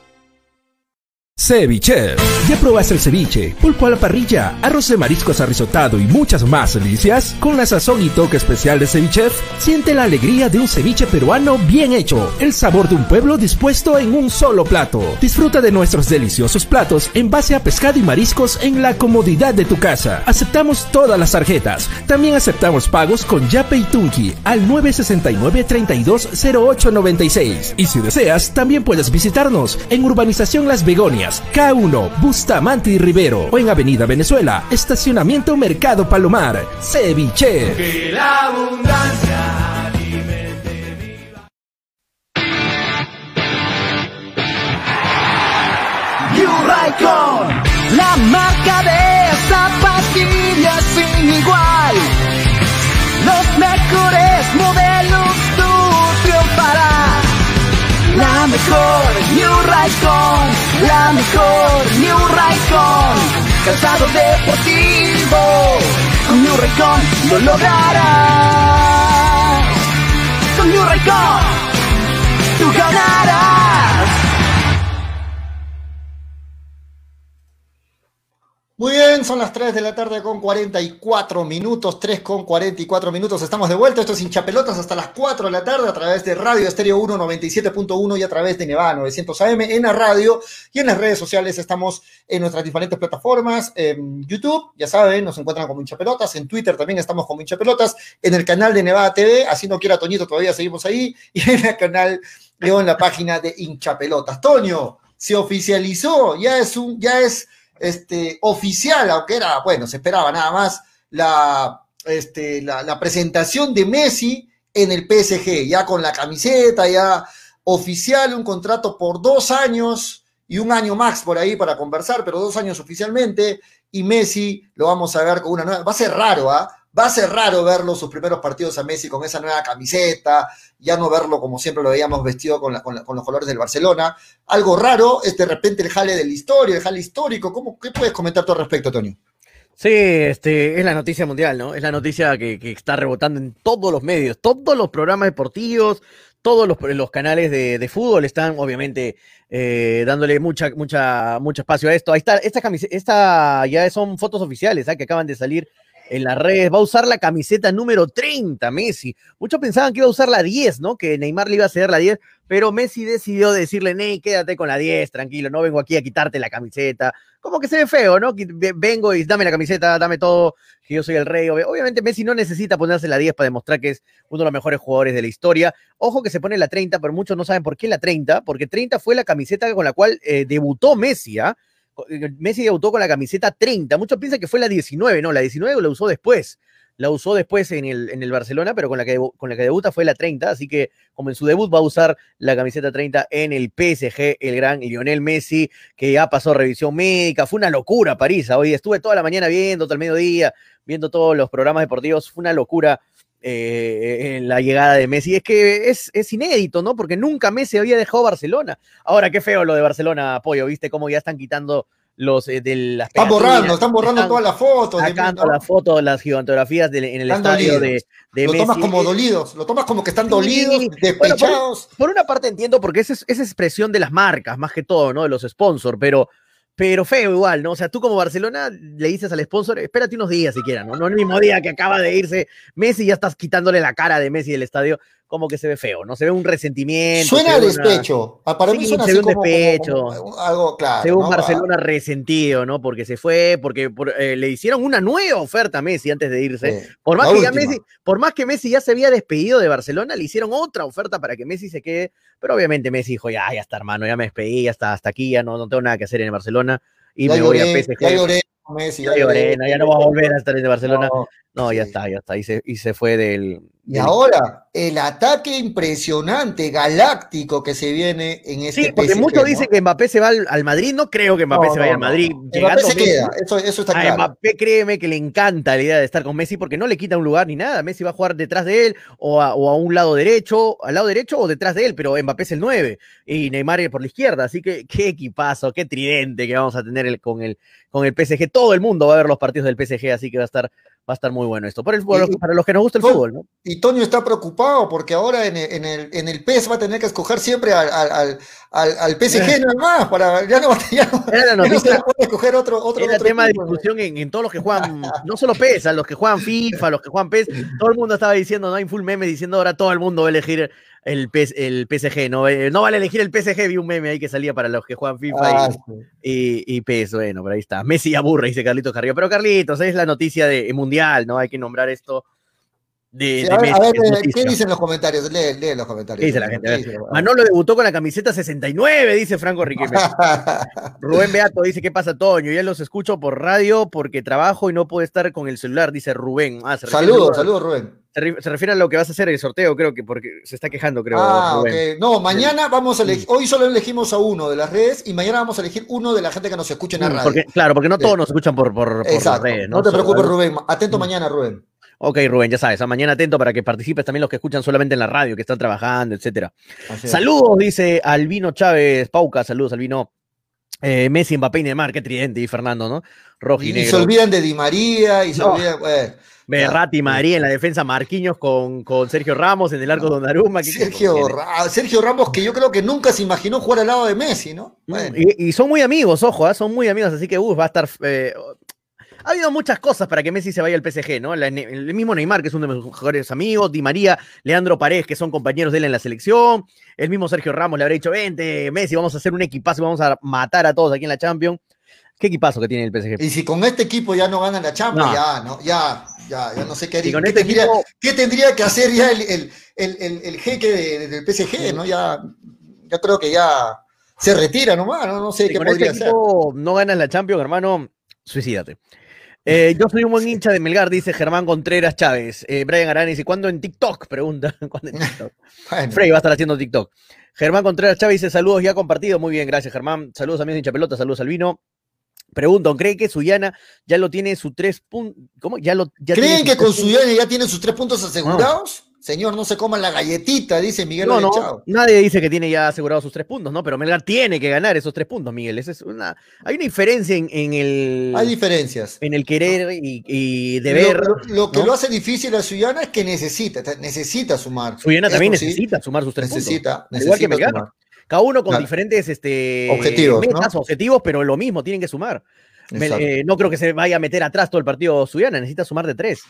Ceviche. ¿Ya probaste el ceviche? Pulpo a la parrilla, arroz de mariscos arrisotado y muchas más delicias? Con la sazón y toque especial de Ceviche, siente la alegría de un ceviche peruano bien hecho. El sabor de un pueblo dispuesto en un solo plato. Disfruta de nuestros deliciosos platos en base a pescado y mariscos en la comodidad de tu casa. Aceptamos todas las tarjetas. También aceptamos pagos con Yape y Tunki al 969-320896. Y si deseas, también puedes visitarnos en Urbanización Las Begonias K1, Bustamante y Rivero o en Avenida Venezuela, Estacionamiento Mercado Palomar, Ceviche. Que la abundancia Raikon, la marca de zapatillas sin igual. Los mejores modelos mejor New Raycon, la mejor New Raycon. Calzado deportivo, con New Raycon lo lograrás. Con New Raycon, tú ganarás. Muy bien, son las 3 de la tarde con 44 minutos, 3 con 44 minutos. Estamos de vuelta. Esto es hinchapelotas hasta las 4 de la tarde a través de Radio Estéreo 1 97.1 y a través de Nevada 900 AM en la radio y en las redes sociales. Estamos en nuestras diferentes plataformas. En YouTube, ya saben, nos encuentran como hinchapelotas. En Twitter también estamos como hinchapelotas. En el canal de Nevada TV, así no quiera Toñito, todavía seguimos ahí. Y en el canal, luego en la página de hinchapelotas. Toño, se oficializó, ya es un, ya es este, oficial, aunque era, bueno, se esperaba nada más la, este, la, presentación de Messi en el PSG, ya con la camiseta, ya oficial, un contrato por dos años y un año más por ahí para conversar, pero dos años oficialmente, y Messi lo vamos a ver con una nueva, va a ser raro, ¿ah? Va a ser raro verlo sus primeros partidos a Messi con esa nueva camiseta, ya no verlo como siempre lo veíamos vestido con, los colores del Barcelona. Algo raro es de repente el jale de la historia, el jale histórico. ¿Cómo, ¿Qué puedes comentar tú al respecto, Tonio? Sí, este, es la noticia mundial, ¿no? Es la noticia que, está rebotando en todos los medios, todos los programas deportivos, todos los, canales de, de, fútbol están obviamente eh, dándole mucha, mucha, mucho espacio a esto. Ahí está, esta camiseta, esta ya son fotos oficiales ¿eh? que acaban de salir en las redes. Va a usar la camiseta número 30, Messi. Muchos pensaban que iba a usar la 10, ¿no? Que Neymar le iba a ceder la 10, pero Messi decidió decirle, Ney, quédate con la 10, tranquilo, no vengo aquí a quitarte la camiseta. Como que se ve feo, ¿no? Vengo y dame la camiseta, dame todo, que yo soy el rey. Obviamente Messi no necesita ponerse la 10 para demostrar que es uno de los mejores jugadores de la historia. Ojo que se pone la 30, pero muchos no saben por qué la 30, porque 30 fue la camiseta con la cual eh, debutó Messi, ¿ah? Messi debutó con la camiseta 30. Muchos piensan que fue la 19, no, la 19 la usó después. La usó después en el, en el Barcelona, pero con la, que, con la que debuta fue la 30, así que como en su debut va a usar la camiseta 30 en el PSG, el gran Lionel Messi, que ya pasó revisión médica, fue una locura París, hoy estuve toda la mañana viendo, todo el mediodía, viendo todos los programas deportivos, fue una locura eh, en la llegada de Messi. Es que es, es, inédito, ¿no? Porque nunca Messi había dejado Barcelona. Ahora, qué feo lo de Barcelona, Pollo, ¿viste? Cómo ya están quitando los eh, de las Están borrando, están borrando todas las fotos. Sacando las fotos, las gigantografías de, en el están estadio de, de, Lo Messi. tomas como dolidos, lo tomas como que están dolidos, sí. despechados. Bueno, por, por, una parte entiendo, porque esa es, esa expresión de las marcas, más que todo, ¿no? De los sponsors, pero pero feo igual, ¿no? O sea, tú como Barcelona le dices al sponsor, espérate unos días siquiera, ¿no? No el mismo día que acaba de irse Messi, ya estás quitándole la cara de Messi del estadio, como que se ve feo, ¿no? Se ve un resentimiento. Suena despecho. Una... Para mí sí, suena se así ve un como, despecho. Como, como, algo claro. Se ve un ¿no? Barcelona resentido, ¿no? Porque se fue, porque por, eh, le hicieron una nueva oferta a Messi antes de irse. Sí, por, más que ya. Messi, por más que Messi ya se había despedido de Barcelona, le hicieron otra oferta para que Messi se quede. Pero obviamente Messi dijo, ya, ya está, hermano, ya me despedí, ya está, hasta aquí, ya no, no tengo nada que hacer en Barcelona y Ya me voy a PSG. ya lloré, Messi, Ya lloré, no, ya no va a volver a estar en Barcelona. No, No, ya sí. está, ya está. Y se, y se fue del, Y ahora, el ataque impresionante, galáctico que se viene en este Sí, porque PSG, muchos ¿no? dicen que Mbappé se va al, al Madrid. No creo que Mbappé se vaya al Madrid. Mbappé se Messi. queda, eso, eso está A claro. Mbappé créeme que le encanta la idea de estar con Messi porque no le quita un lugar ni nada. Messi va a jugar detrás de él o a, o a un lado derecho, al lado derecho o detrás de él, pero Mbappé es el 9 y Neymar por la izquierda. Así que qué equipazo, qué tridente que vamos a tener el- con, el, con el PSG. Todo el mundo va a ver los partidos del PSG, así que va a estar, va a estar muy bueno esto. Por el, los- para los que nos gusta el fútbol, ¿no? Y Toño está preocupado porque ahora en el, en el, en el PES va a tener que escoger siempre al, al, al, al- PSG nada más. Para, ya no, ya no, Era la ya no puede escoger otro, otro, era otro tema de discusión en, en todos los que juegan, no solo PES, a los que juegan FIFA, los que juegan PES, todo el mundo estaba diciendo, no hay full meme diciendo ahora todo el mundo va a elegir el, el PSG, no, Eh, no vale elegir el PSG, vi un meme ahí que salía para los que juegan FIFA Ah, y, sí. y, y PES, bueno, pero ahí está. Messi aburre, dice Carlitos Carrillo, pero Carlitos, es la noticia de mundial, ¿no? Hay que nombrar esto de, Sí, de a ver, a eh. ¿qué dicen los comentarios? Lee, lee los comentarios. ¿Qué dice la gente? Dice Manolo debutó con la camiseta 69, dice Franco Riquelme. Rubén Beato dice, ¿qué pasa, Toño? Ya los escucho por radio porque trabajo y no puedo estar con el celular, dice Rubén. Ah, Saludos, saludos, Rubén. Se, re- se refiere a lo que vas a hacer el sorteo, creo que porque se está quejando, creo. Ah, Rubén. No, mañana vamos a elegir, hoy solo elegimos a uno de las redes y mañana vamos a elegir uno de la gente que nos escucha en la Mm, radio. Porque, claro, porque no Sí. todos nos escuchan por, por, por las redes, No, te preocupes, Rubén. Atento Mm. mañana, Rubén. Ok, Rubén, ya sabes, a mañana atento para que participes también los que escuchan solamente en la radio, que están trabajando, etcétera. Es. Saludos, dice Albino Chávez Pauca, saludos, Albino. Eh, Messi, Mbappé y Neymar, qué tridente, y Fernando, ¿no? Rojo y, Y se olvidan de Di María y se No. olvidan. bueno, Berratti, María en la defensa, Marquinhos con, con Sergio Ramos en el arco de Donnarumma. ¿qué- qué- Sergio, Ra- Sergio Ramos, que yo creo que nunca se imaginó jugar al lado de Messi, ¿no? Bueno. Y, y son muy amigos, ojo, ¿ah? son muy amigos, así que uh, va a estar. eh, ha habido muchas cosas para que Messi se vaya al PSG, ¿no? La- el mismo Neymar, que es uno de mis mejores amigos, Di María, Leandro Paredes, que son compañeros de él en la selección, el mismo Sergio Ramos le habrá dicho, vente, Messi, vamos a hacer un equipazo y vamos a matar a todos aquí en la Champions. ¿Qué equipazo que tiene el PSG? Y si con este equipo ya no ganan la Champions, No. ya, no, ya, ya, ya no sé qué, con qué este tendría, equipo- qué tendría que hacer ya el, el, el, el- jeque de- del PSG, ¿no? Ya, ya creo que ya se retira nomás, no, no sé Si qué con este podría hacer. equipo no ganas la Champions, hermano, suicídate. Eh, yo soy un buen hincha de Melgar, dice Germán Contreras Chávez. Eh, Brian Arana dice, ¿cuándo en TikTok? Pregunta. ¿Cuándo en TikTok? Bueno. Frey va a estar haciendo TikTok. Germán Contreras Chávez dice, saludos ya compartido. Muy bien, gracias Germán. Saludos amigos de hincha pelota, saludos Albino. Pregunto, ¿cree que Suyana ya lo tiene su tres puntos? ¿Cómo? Ya lo, ya ¿Creen tiene que con tres su puntos? ya tiene sus tres puntos asegurados? Señor, no se coman la galletita, dice Miguel No, no, nadie dice que tiene ya asegurados sus tres puntos, ¿no? Pero Melgar tiene que ganar esos tres puntos, Miguel. Esa es una, hay una diferencia en, en el, Hay diferencias. en el querer y, y deber. Lo, lo- lo que ¿no? lo hace difícil a Suyana es que necesita, necesita sumar. Suyana también sí, necesita sumar sus tres necesita, puntos. Igual que necesita Melgar. sumar. Cada uno con Claro. diferentes este, Objetivos, ¿no? metas, objetivos, pero lo mismo, tienen que sumar. Me- eh, no creo que se vaya a meter atrás todo el partido Suyana, necesita sumar de tres.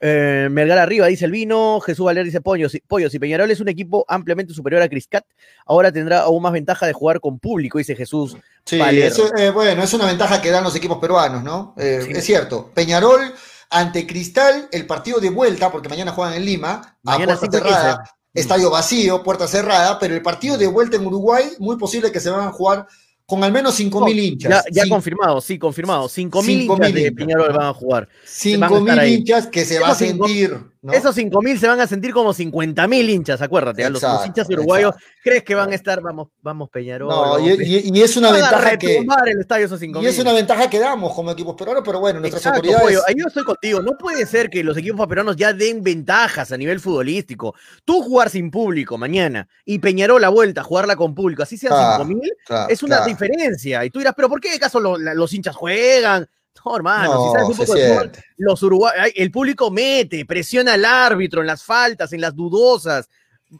Eh, Melgar arriba, dice el vino. Jesús Valer dice Pollo. Si, Pollo, si Peñarol es un equipo ampliamente superior a Criscat, ahora tendrá aún más ventaja de jugar con público, dice Jesús. Sí, Valer. eso, eh, bueno, es una ventaja que dan los equipos peruanos, ¿no? Eh, Sí. Es cierto. Peñarol ante Cristal, el partido de vuelta, porque mañana juegan en Lima, Mañana a puerta 5 y 15. cerrada, estadio vacío, puerta cerrada, pero el partido de vuelta en Uruguay, muy posible que se van a jugar con al menos 5.000 No, hinchas. Ya, ya Cin- confirmado, sí, confirmado. 5.000 5.000 hinchas de. Peñarol van a jugar. van a 5.000 estar ahí. hinchas que se va a sentir, ¿no? Esos 5.000 se van a sentir como 50.000 hinchas, acuérdate. a los, los hinchas uruguayos, ¿crees que van a estar? Vamos, vamos Peñarol. No, vamos, y, y- y es una Van a ventaja que... el estadio esos Y 5.000. es una ventaja que damos como equipos peruanos, pero bueno, nuestras Exacto, autoridades... Pollo, ahí yo estoy contigo. No puede ser que los equipos peruanos ya den ventajas a nivel futbolístico. Tú jugar sin público mañana y Peñarol la vuelta, jugarla con público, así sean Claro, 5.000, claro, es una claro. diferencia. Y tú dirás, ¿pero por qué acaso lo- la- los hinchas juegan? No, hermano, No, si sabes un poco de fútbol, los uruguayos, el público mete, presiona al árbitro en las faltas, en las dudosas.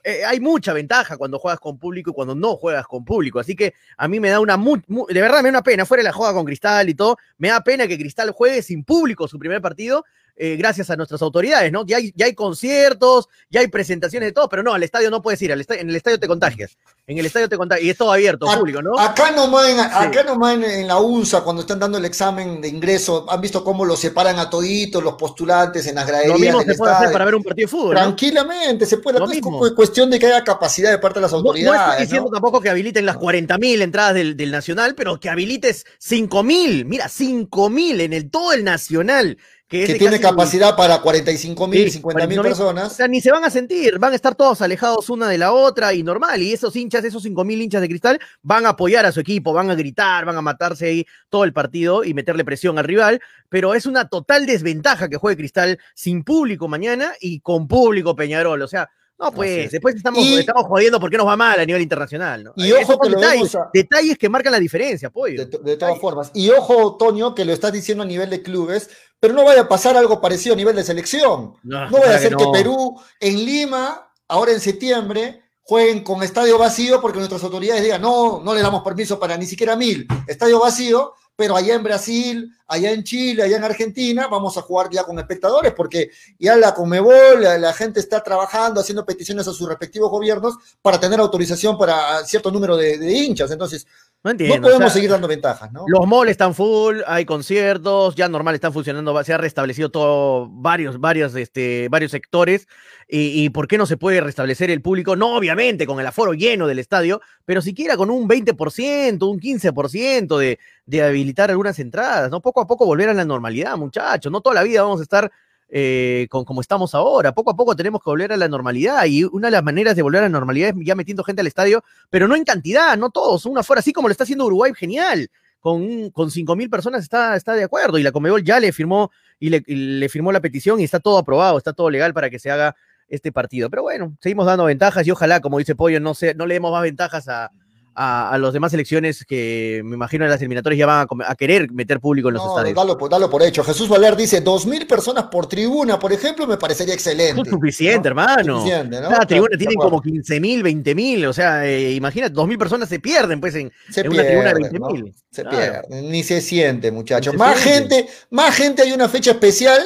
Eh, hay mucha ventaja cuando juegas con público y cuando no juegas con público. Así que a mí me da una. mu- mu- de verdad me da una pena. Fuera de la juega con Cristal y todo, me da pena que Cristal juegue sin público su primer partido. Eh, gracias a nuestras autoridades, ¿no? Ya hay, ya hay conciertos, ya hay presentaciones de todo, pero no, al estadio no puedes ir, al estadio, en el estadio te contagias. En el estadio te contagias. Y es todo abierto, A- público, ¿no? Acá nomás, en, acá nomás en, en la UNSA, cuando están dando el examen de ingreso, han visto cómo los separan a toditos los postulantes en las graderías Lo mismo del se puede hacer para ver un partido de fútbol. ¿no? Tranquilamente, se puede. Lo Es mismo. cu- cuestión de que haya capacidad de parte de las No, no autoridades. estoy diciendo tampoco que habiliten las 40.000 entradas del, del Nacional, pero que habilites 5.000, mira, 5.000 en el todo el Nacional, que, tiene capacidad para 45 mil, Sí, 50 mil 49.000. O personas. sea, ni se van a sentir, van a estar todos alejados una de la otra y normal. Y esos hinchas, esos 5.000 hinchas de cristal, van a apoyar a su equipo, van a gritar, van a matarse ahí todo el partido y meterle presión al rival. Pero es una total desventaja que juegue cristal sin público mañana y con público Peñarol. O sea, no, pues es. después estamos, Y- estamos jodiendo porque nos va mal a nivel internacional. ¿no? Y ojo que detalles, a- detalles que marcan la diferencia, pollo. De, to- de todas formas. Y ojo, Toño, que lo estás diciendo a nivel de clubes, pero no vaya a pasar algo parecido a nivel de selección. No, No vaya a ser que que. Perú en Lima, ahora en septiembre, jueguen con estadio vacío porque nuestras autoridades digan, no, no le damos permiso para ni siquiera mil, estadio vacío, pero allá en Brasil, allá en Chile, allá en Argentina, vamos a jugar ya con espectadores porque ya la Comebol, la, la gente está trabajando, haciendo peticiones a sus respectivos gobiernos para tener autorización para cierto número de, de hinchas. Entonces, No entiendo. no podemos o sea, seguir dando ventajas, ¿no? Los malls están full, hay conciertos, ya normal están funcionando, se ha restablecido todo, varios, varios, este, varios sectores. Y, y por qué no se puede restablecer el público? No, obviamente, con el aforo lleno del estadio, pero siquiera con un 20%, un 15% de, de habilitar algunas entradas, ¿no? Poco a poco volver a la normalidad, muchachos. No toda la vida vamos a estar eh, con, como estamos ahora. Poco a poco tenemos que volver a la normalidad. Y una de las maneras de volver a la normalidad es ya metiendo gente al estadio, pero no en cantidad, no todos, una fuera, así como lo está haciendo Uruguay, genial. Con, con 5.000 personas está, está de acuerdo y la Comebol ya le firmó y le, y le firmó la petición y está todo aprobado, está todo legal para que se haga este partido. Pero bueno, seguimos dando ventajas y ojalá, como dice Pollo, no, se, no le demos más ventajas a, a, a las demás elecciones que me imagino en las eliminatorias ya van a, a querer meter público en los No, estadios. dalo, por- dalo por hecho. Jesús Valer dice, dos mil personas por tribuna, por ejemplo, me parecería excelente. Es suficiente, ¿no? hermano. Suficiente, ¿no? Cada tribuna acuerdo. como 15 mil, 20 mil, o sea, eh, imagínate, 2 mil personas se pierden pues en, Se en una tribuna de pierde, 20 ¿no? mil. Se Claro. pierde, ni se siente, muchachos. Más siente. gente, más gente hay una fecha especial,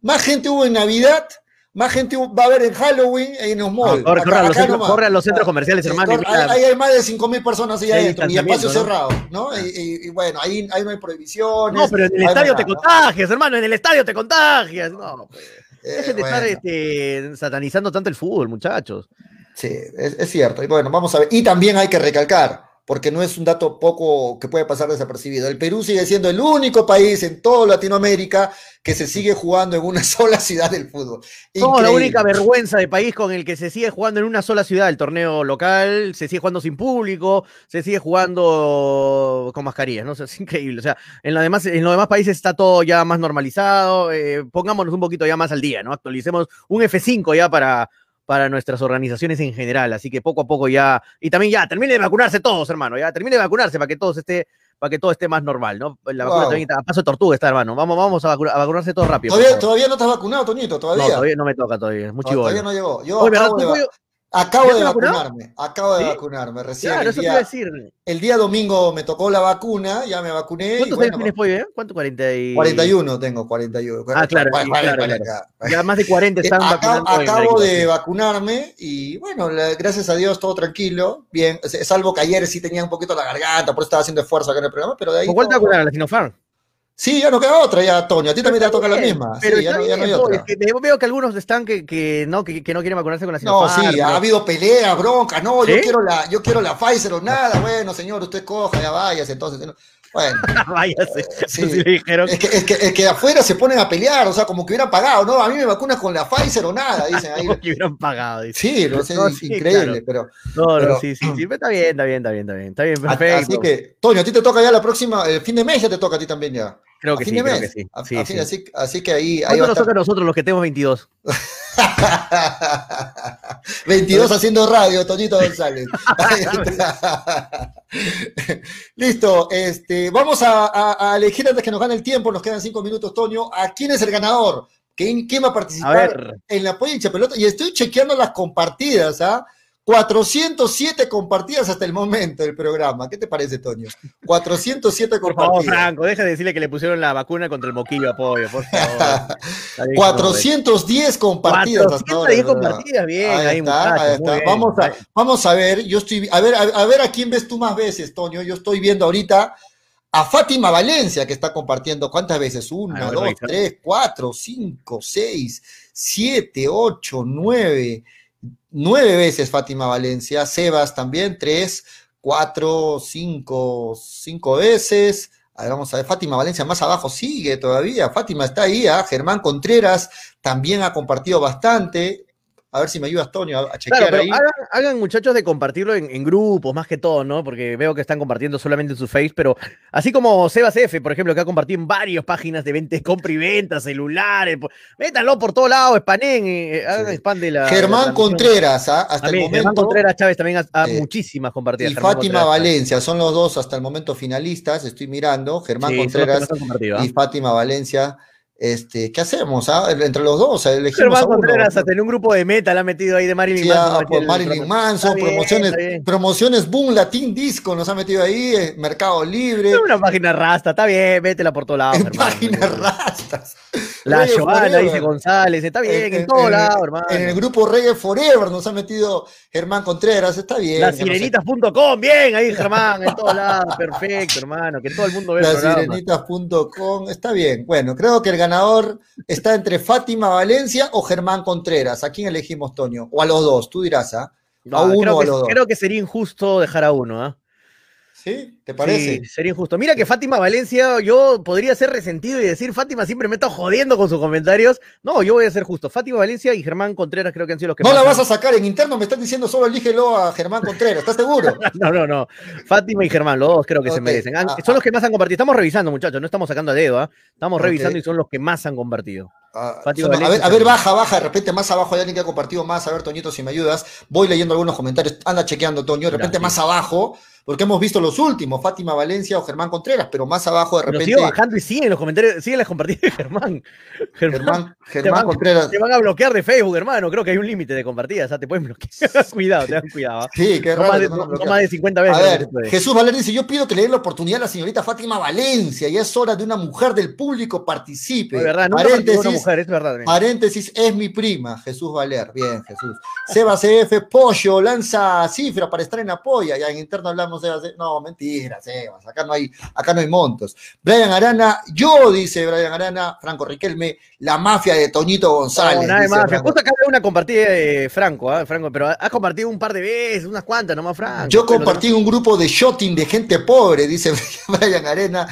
más gente hubo en Navidad, más gente va a haber en Halloween en los malls. Ah, corre, Acá- corre a los centros, corre a los centros comerciales, Eh, hermano. Ahí hay más de 5 mil personas ahí adentro y espacio cerrado, ¿no? Y, y- y bueno, ahí, ahí no hay prohibiciones. No, pero en el estadio te contagias, hermano, en el estadio te contagias. No, pues. Eh, Dejen de estar este, satanizando tanto el fútbol, muchachos. Sí, es, es cierto. Y bueno, vamos a ver. Y también hay que recalcar, porque no es un dato poco que puede pasar desapercibido. El Perú sigue siendo el único país en toda Latinoamérica que se sigue jugando en una sola ciudad del fútbol. Somos la Increíble. única vergüenza de país con el que se sigue jugando en una sola ciudad, el torneo local, se sigue jugando sin público, se sigue jugando con mascarillas, ¿no? O sea, es increíble. O sea, en los demás, en los demás países está todo ya más normalizado. eh, pongámonos un poquito ya más al día, ¿no? Actualicemos un F5 ya para, para nuestras organizaciones en general. Así que poco a poco ya. Y también ya, termine de vacunarse todos, hermano. Ya, termine de vacunarse para que todos esté. Para que todo esté más normal, ¿no? La vacuna Wow. también está a paso de tortuga está, hermano. Vamos, vamos a, vacu- a vacunarse todo rápido. Todavía, todavía no estás vacunado, Toñito, todavía. No, todavía no me toca todavía. Es muy todavía no llegó. Yo Oye. Acabo ¿Ya de vacunarme. Acabo de ¿Sí? vacunarme recién. Claro, el, eso te día, decir. el día domingo me tocó la vacuna, ya me vacuné. ¿Cuántos años tienes, pollo? eh? ¿Cuánto? 40 y... 41 tengo, 41. Ah, claro, Cuarenta, sí, cuarenta, claro, cuarenta. claro. Ya más de 40 Eh, están acabo, vacunando. en acabo de vacunarme y bueno, la- gracias a Dios todo tranquilo, bien, salvo que ayer sí tenía un poquito la garganta, por eso estaba haciendo esfuerzo acá en el programa, pero de ahí... ¿Con cuál te vacunaron? ¿La Sinopharm? Sí, ya no queda otra ya, Toño, a ti también te va a tocar la misma, Pero sí, ya no, ya no hay otra. es que veo- que algunos están que, que, no, que, que no quieren vacunarse con la No, sí, ha habido pelea, bronca, no, yo ¿Sí? quiero la, yo quiero la Pfizer o nada, bueno, señor, usted coja, ya váyase, entonces, no. bueno, Váyase. sí. Le dijeron. es que, es, que, es que afuera se ponen a pelear, o sea, como que hubieran pagado, no, a mí me vacunas con la Pfizer o nada, dicen ahí. Como que hubieran pagado. dice. Sí, no sé, No, es sí, increíble, pero... No, no, Pero- sí, sí, sí. Está bien, está bien, está bien, está bien. Está bien, perfecto. Así que, Toño, a ti te toca ya la próxima, el fin de mes ya te toca a ti también ya. Creo que sí, de creo mes. que sí. A- Sí, a sí. fin- Así, así que ahí, ahí ¿Cuánto va nos estar. toca a nosotros los que tenemos 22? 22 haciendo radio, Toñito González. Listo, este, vamos a, a- a elegir antes que nos gane el tiempo, nos quedan cinco minutos, Toño. ¿A quién es el ganador? ¿Quién, quién va a A participar ver. en la Pollincha Pelota? Y estoy chequeando las compartidas, ¿ah? 407 compartidas hasta el momento del programa. ¿Qué te parece, Toño? 407 Por favor, compartidas. Franco, deja de decirle que le pusieron la vacuna contra el moquillo a pollo, por favor. Está bien, 410 compartidas hasta ahora. 410 ¿verdad? compartidas, bien, Ahí, ahí, está, muchachos, ahí muy está. bien. Vamos a, vamos a ver, yo estoy, a ver, a, a ver a quién ves tú más veces, Toño. Yo estoy viendo ahorita a Fátima Valencia que está compartiendo cuántas veces, A una, ver, dos, tres, cuatro, cinco, seis, siete, ocho, nueve, nueve veces Fátima Valencia, Sebas también, tres, cuatro, cinco, cinco veces. Vamos a ver, Fátima Valencia más abajo sigue todavía. Fátima está ahí, ¿ah? Germán Contreras también ha compartido bastante. A ver si me ayudas, Tonio, a, a chequear Claro, pero ahí. hagan, hagan, muchachos de compartirlo en, en grupos, más que todo, ¿no? Porque veo que están compartiendo solamente en su face, pero así como Sebas F, por ejemplo, que ha compartido en varias páginas de venta, compra y venta, celulares, po- métanlo por todos lados, spanen, eh, hagan spam de la. de la Germán. Contreras, ¿ah? hasta También, el Germán momento. Contreras Chávez también ha, ha Eh, muchísimas compartidas. Y Germán Fátima Contreras. Valencia, son los dos hasta el momento finalistas, estoy mirando, Germán Sí, Contreras ¿ah? y Fátima Valencia. Este, ¿Qué hacemos? ah? Entre los dos, elegimos Germán a. Contreras hasta en un grupo de meta la ha metido ahí de Marilyn Sí, Manson. el Marilyn Manson, bien, promociones, promociones Boom Latin Disco nos ha metido ahí, eh, Mercado Libre, Es una página rasta, está bien, métela por todos lados, páginas rastas. La Reggae Joana, Forever. dice González, está bien, en, En- todos en- lados, hermano. En el grupo Reggae Forever nos ha metido Germán Contreras, está bien. Las que no sé- sirenitas.com, bien, ahí Germán, en todos lados, perfecto, hermano, que todo el mundo ve el Las programa. sirenitas.com, está bien. Bueno, creo que el ganador está entre Fátima Valencia o Germán Contreras. ¿A quién elegimos, Toño? O a los dos, tú dirás, ¿ah? No, a uno creo, o a que, los dos. creo que sería injusto dejar a uno, ¿ah? ¿Sí? ¿Te parece? Sí, sería injusto. Mira que Fátima Valencia, yo podría ser resentido y decir, Fátima siempre me está jodiendo con sus comentarios. No, yo voy a ser justo. Fátima Valencia y Germán Contreras creo que han sido los que No más la han- vas a sacar en interno, me están diciendo solo elígelo a Germán Contreras, ¿estás seguro? No, no, no. Fátima y Germán, los dos creo que se merecen. Han- Ah, son los que más han compartido. Estamos revisando, muchachos, no estamos sacando a dedo, ¿ah? Estamos revisando y son los que más han compartido. Ah, Fátima son- a, ver, a ver, baja, baja, de repente más abajo hay alguien que ha compartido más. A ver, Toñito, si me ayudas. Voy leyendo algunos comentarios. Anda chequeando, Toño. De repente sí. más abajo, porque hemos visto los últimos, Fátima Valencia o Germán Contreras, pero más abajo de Pero repente. sigo bajando y siguen los comentarios, siguen las compartidas de Germán. Germán, Germán, Contreras. te van a bloquear de Facebook, hermano. Creo que hay un límite de compartidas, o sea, te pueden bloquear. cuidado, te dan cuidado. ¿ah? Sí, qué No raro. más, de, que no no- nos no bloqueen. más de 50 veces. A ver. Jesús Valer dice, yo pido que le den la oportunidad a la señorita Fátima Valencia, ya es hora de una mujer del público participe. No, es verdad, nunca paréntesis, una mujer, es verdad. también. paréntesis, es mi prima, Jesús Valer. Bien, Jesús. Seba CF, Pollo, lanza cifra para estar en apoya. Ya en interno hablamos No, mentira, Sebas, acá no hay, acá no hay montos. Brian Arana, yo, dice Brian Arana, Franco Riquelme, la mafia de Toñito González. No, nada de mafia. Justo acá una compartida de Franco, ¿ah? Franco, pero has compartido un par de veces, unas cuantas nomás, Franco. Yo compartí un grupo de shotting de gente pobre, dice Brian Arena.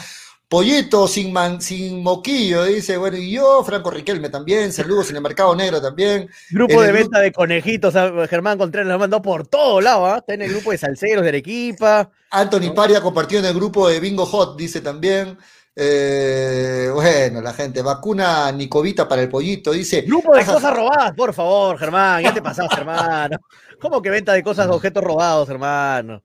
Pollito sin, man- sin moquillo, dice, bueno, y yo, Franco Riquelme también, saludos en el mercado negro también. Grupo de venta de conejitos, ¿ah? Germán Contreras lo mandado por todos lados, ¿ah? Está en el grupo de salseros de Arequipa. Anthony Paria compartió en el grupo de Bingo Hot, dice también. Eh, bueno, la gente, vacuna Nicovita para el pollito, dice. Grupo de "Ajá, cosas robadas, por favor, Germán. Ya te pasaste, hermano. ¿Cómo que venta de cosas, objetos robados, hermano?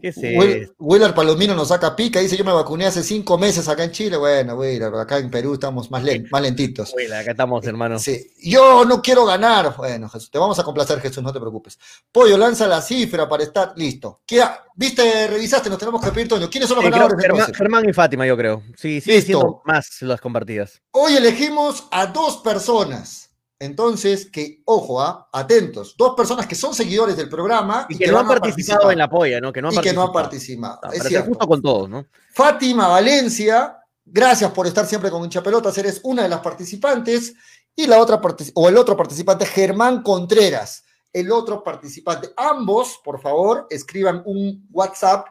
¿Qué es Will-? Willard Palomino nos saca pica, dice yo me vacuné hace cinco meses acá en Chile. Bueno, Willard, acá en Perú estamos más, len- más lentitos. Uy, acá estamos, hermano. Sí. Yo no quiero ganar. Bueno, Jesús, te vamos a complacer, Jesús, no te preocupes. Pollo, lanza la cifra para estar listo. ¿Qué- ¿Viste? Revisaste, nos tenemos que pedir, Toño. ¿Quiénes son los Sí, creo ganadores que Germán? Germán y Fátima, yo creo. Sí, siendo más las compartidas. Hoy elegimos a dos personas. Entonces, que, ojo, ¿ah? atentos. Dos personas que son seguidores del programa Y que no han participado en la polla, ¿no? Que no han y que no han participado. es Para ser cierto. justo con todos, ¿no? Fátima Valencia, gracias por estar siempre con Hinchapelotas, eres una de las participantes. Y la otra o el otro participante, Germán Contreras, el otro participante. Ambos, por favor, escriban un WhatsApp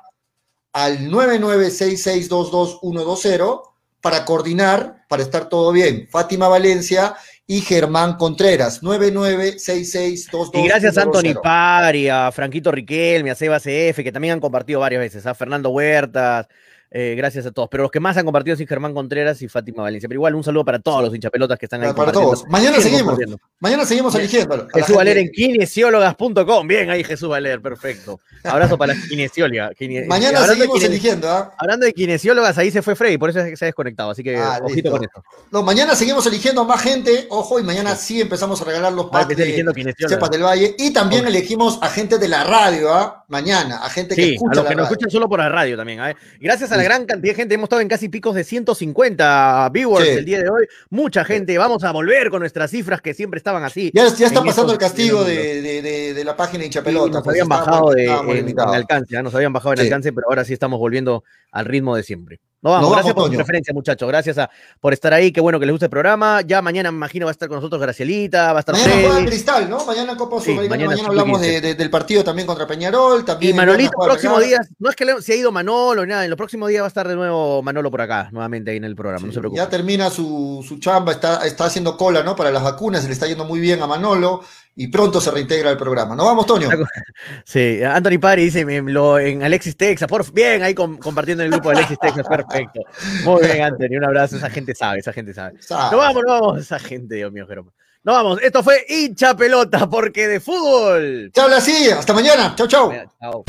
al 996622120 para coordinar, para estar todo bien. Fátima Valencia y Germán Contreras, 996622120. Y gracias a Anthony Pari, a Franquito Riquelme, a Seba CF, que también han compartido varias veces, a Fernando Huertas, eh, gracias a todos. Pero los que más han compartido son Germán Contreras y Fátima Valencia. Pero igual un saludo para todos los hinchapelotas que están ahí. Para todos. Mañana seguimos. Mañana seguimos eligiendo. a la Jesús Valer en kinesiólogas.com. Bien ahí, Jesús Valer, perfecto. Abrazo para las kinesiólogas. Kine- Mañana hablando seguimos eligiendo, ¿ah? Hablando de kinesiólogas, ahí se fue Freddy, por eso se ha desconectado. Así que Ah, ojito listo. con eso. No, mañana seguimos eligiendo a más gente, ojo, y mañana sí empezamos a regalar los packs de del Valle. Y también elegimos a gente de la radio, ¿ah? Mañana, a gente que Sí, a escucha los la que nos radio. escuchan solo por la radio también. ¿eh? Gracias a la gran cantidad de gente, hemos estado en casi picos de 150 viewers Sí. el día de hoy. Mucha gente, vamos a volver con nuestras cifras que siempre estaban así. Ya, ya está pasando el castigo de, de- de- de la página Sí, hinchapelota. nos pues, habían bajado de, en, en alcance, ¿ah? nos habían bajado en Sí. alcance, pero ahora sí estamos volviendo al ritmo de siempre. Nos vamos, Nos gracias vamos, por su Toño. preferencia, muchachos. Gracias a- por estar ahí. Qué bueno que les guste el programa. Ya mañana me imagino va a estar con nosotros Gracielita, va a estar Mañana juega Freddy. Cristal, ¿no? Mañana Copa Sí, Sudamericana. mañana Mañana, hablamos sub-15. de- de- del partido también contra Peñarol. También Y Manolito, juega próximos días, no es que le- se ha ido Manolo, ni nada, en los próximos días va a estar de nuevo Manolo por acá, nuevamente ahí en el programa, no se preocupe. Ya termina su, su chamba, está, está haciendo cola, ¿no? Para las vacunas, se le está yendo muy bien a Manolo y pronto se reintegra al programa. ¿No vamos, Toño? Sí, Anthony Pari dice me- lo, en Alexis Texas, por bien, ahí com- compartiendo en el grupo de Alexis Texas, perfecto. Muy bien, Anthony, un abrazo, esa gente sabe, esa gente sabe. Sabe. Nos vamos, nos vamos, esa gente, Dios mío, Jerome. Nos vamos, esto fue hincha pelota, porque de fútbol. Se habla así, hasta mañana. Chau, chau. Chao.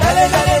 Dale, dale,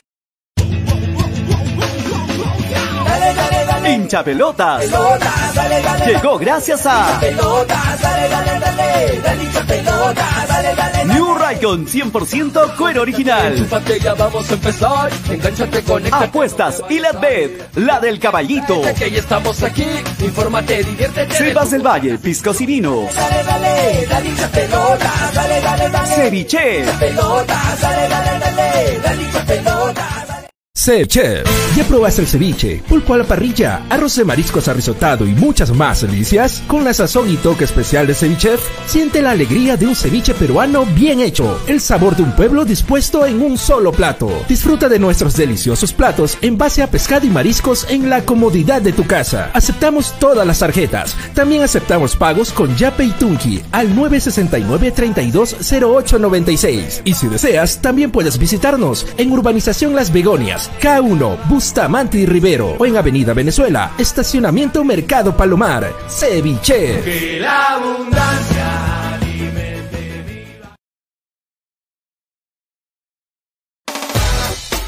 Dale, dale, dale. Hincha pelotas. Pelota, dale, dale, Llegó gracias a pelota, dale, dale, dale, dale hincha dale, dale, New Raycon 100% cuero original. Ya vamos a empezar. Engánchate, conéctate. Apuestas y la bet, la del caballito. Que ya estamos aquí. Infórmate, diviértete. Sebas del Valle, piscos y vinos. Dale, dale, dale hincha dale, dale, dale. Ceviche. Pelota, dale, dale, dale, dale hincha. Chef. ¿Ya probaste el ceviche, pulpo a la parrilla, arroz de mariscos arrisotado y muchas más delicias? Con la sazón y toque especial de Cevichef, siente la alegría de un ceviche peruano bien hecho, el sabor de un pueblo dispuesto en un solo plato. Disfruta de nuestros deliciosos platos en base a pescado y mariscos en la comodidad de tu casa. Aceptamos todas las tarjetas. También aceptamos pagos con Yape y Tunki al 969-320896. Y si deseas, también puedes visitarnos en Urbanización Las Begonias, K1, Bustamante y Rivero, o en Avenida Venezuela, Estacionamiento Mercado Palomar, Ceviche. Que la abundancia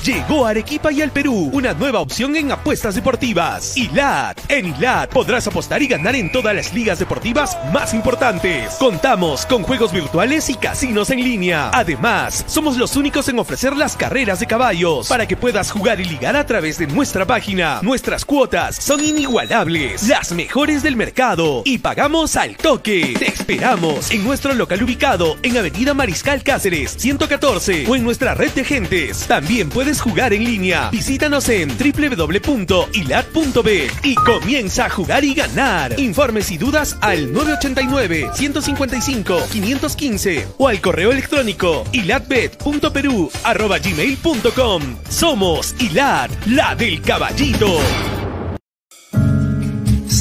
Llegó a Arequipa y al Perú una nueva opción en apuestas deportivas. ILAT. En ILAT podrás apostar y ganar en todas las ligas deportivas más importantes. Contamos con juegos virtuales y casinos en línea. Además, somos los únicos en ofrecer las carreras de caballos para que puedas jugar y ligar a través de nuestra página. Nuestras cuotas son inigualables, las mejores del mercado y pagamos al toque. Te esperamos en nuestro local ubicado en Avenida Mariscal Cáceres 114 o en nuestra red de gentes. También puedes jugar en línea. Visítanos en www.ilat.b y comienza a jugar y ganar. Informes y dudas al 989-155-515 o al correo electrónico ilatbet.peru@gmail.com. Somos Ilat, la del caballito.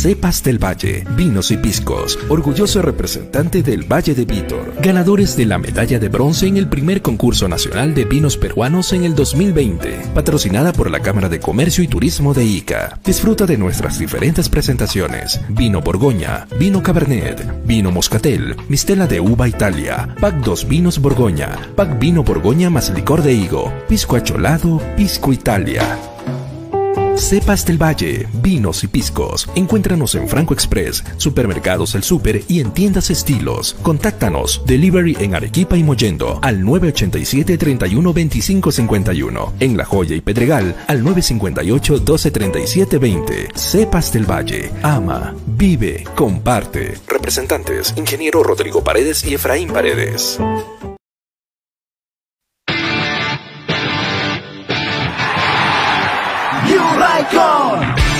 Cepas del Valle, vinos y piscos, orgulloso representante del Valle de Vítor, ganadores de la medalla de bronce en el primer concurso nacional de vinos peruanos en el 2020, patrocinada por la Cámara de Comercio y Turismo de Ica. Disfruta de nuestras diferentes presentaciones: vino Borgoña, vino Cabernet, vino Moscatel, mistela de uva Italia, pack 2 vinos Borgoña, pack vino Borgoña más licor de higo, pisco acholado, pisco Italia. Cepas del Valle, vinos y piscos. Encuéntranos en Franco Express, Supermercados El Super y en tiendas estilos. Contáctanos. Delivery en Arequipa y Mollendo al 987 31 25 51. En La Joya y Pedregal al 958 12 37 20. Cepas del Valle. Ama, vive, comparte. Representantes: Ingeniero Rodrigo Paredes y Efraín Paredes.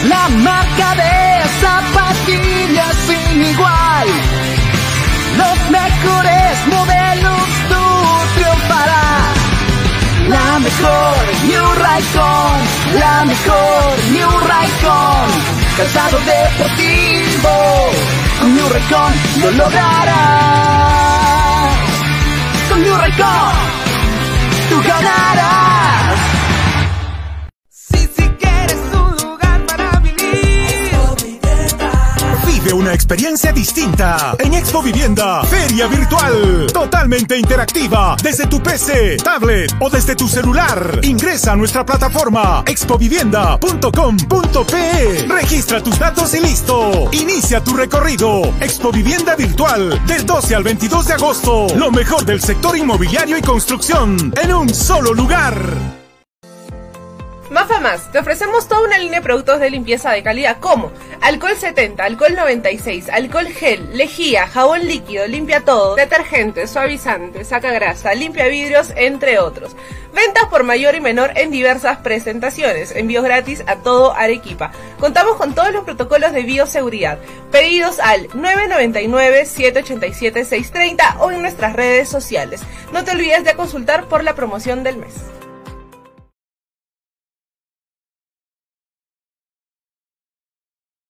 La marca de zapatillas sin igual. Los mejores modelos tú triunfarás. La mejor New Raycon, la mejor New Raycon. Calzado deportivo, con New Raycon lo lograrás. Con New Raycon, tú ganarás. Una experiencia distinta en Expo Vivienda, Feria Virtual, totalmente interactiva, desde tu PC, tablet o desde tu celular. Ingresa a nuestra plataforma expovivienda.com.pe. Registra tus datos y listo. Inicia tu recorrido. Expo Vivienda Virtual, del 12 al 22 de agosto. Lo mejor del sector inmobiliario y construcción en un solo lugar. Mafa Más, te ofrecemos toda una línea de productos de limpieza de calidad como alcohol 70, alcohol 96, alcohol gel, lejía, jabón líquido, limpia todo, detergente, suavizante, saca grasa, limpia vidrios, entre otros. Ventas por mayor y menor en diversas presentaciones, envíos gratis a todo Arequipa. Contamos con todos los protocolos de bioseguridad. Pedidos al 999-787-630 o en nuestras redes sociales. No te olvides de consultar por la promoción del mes.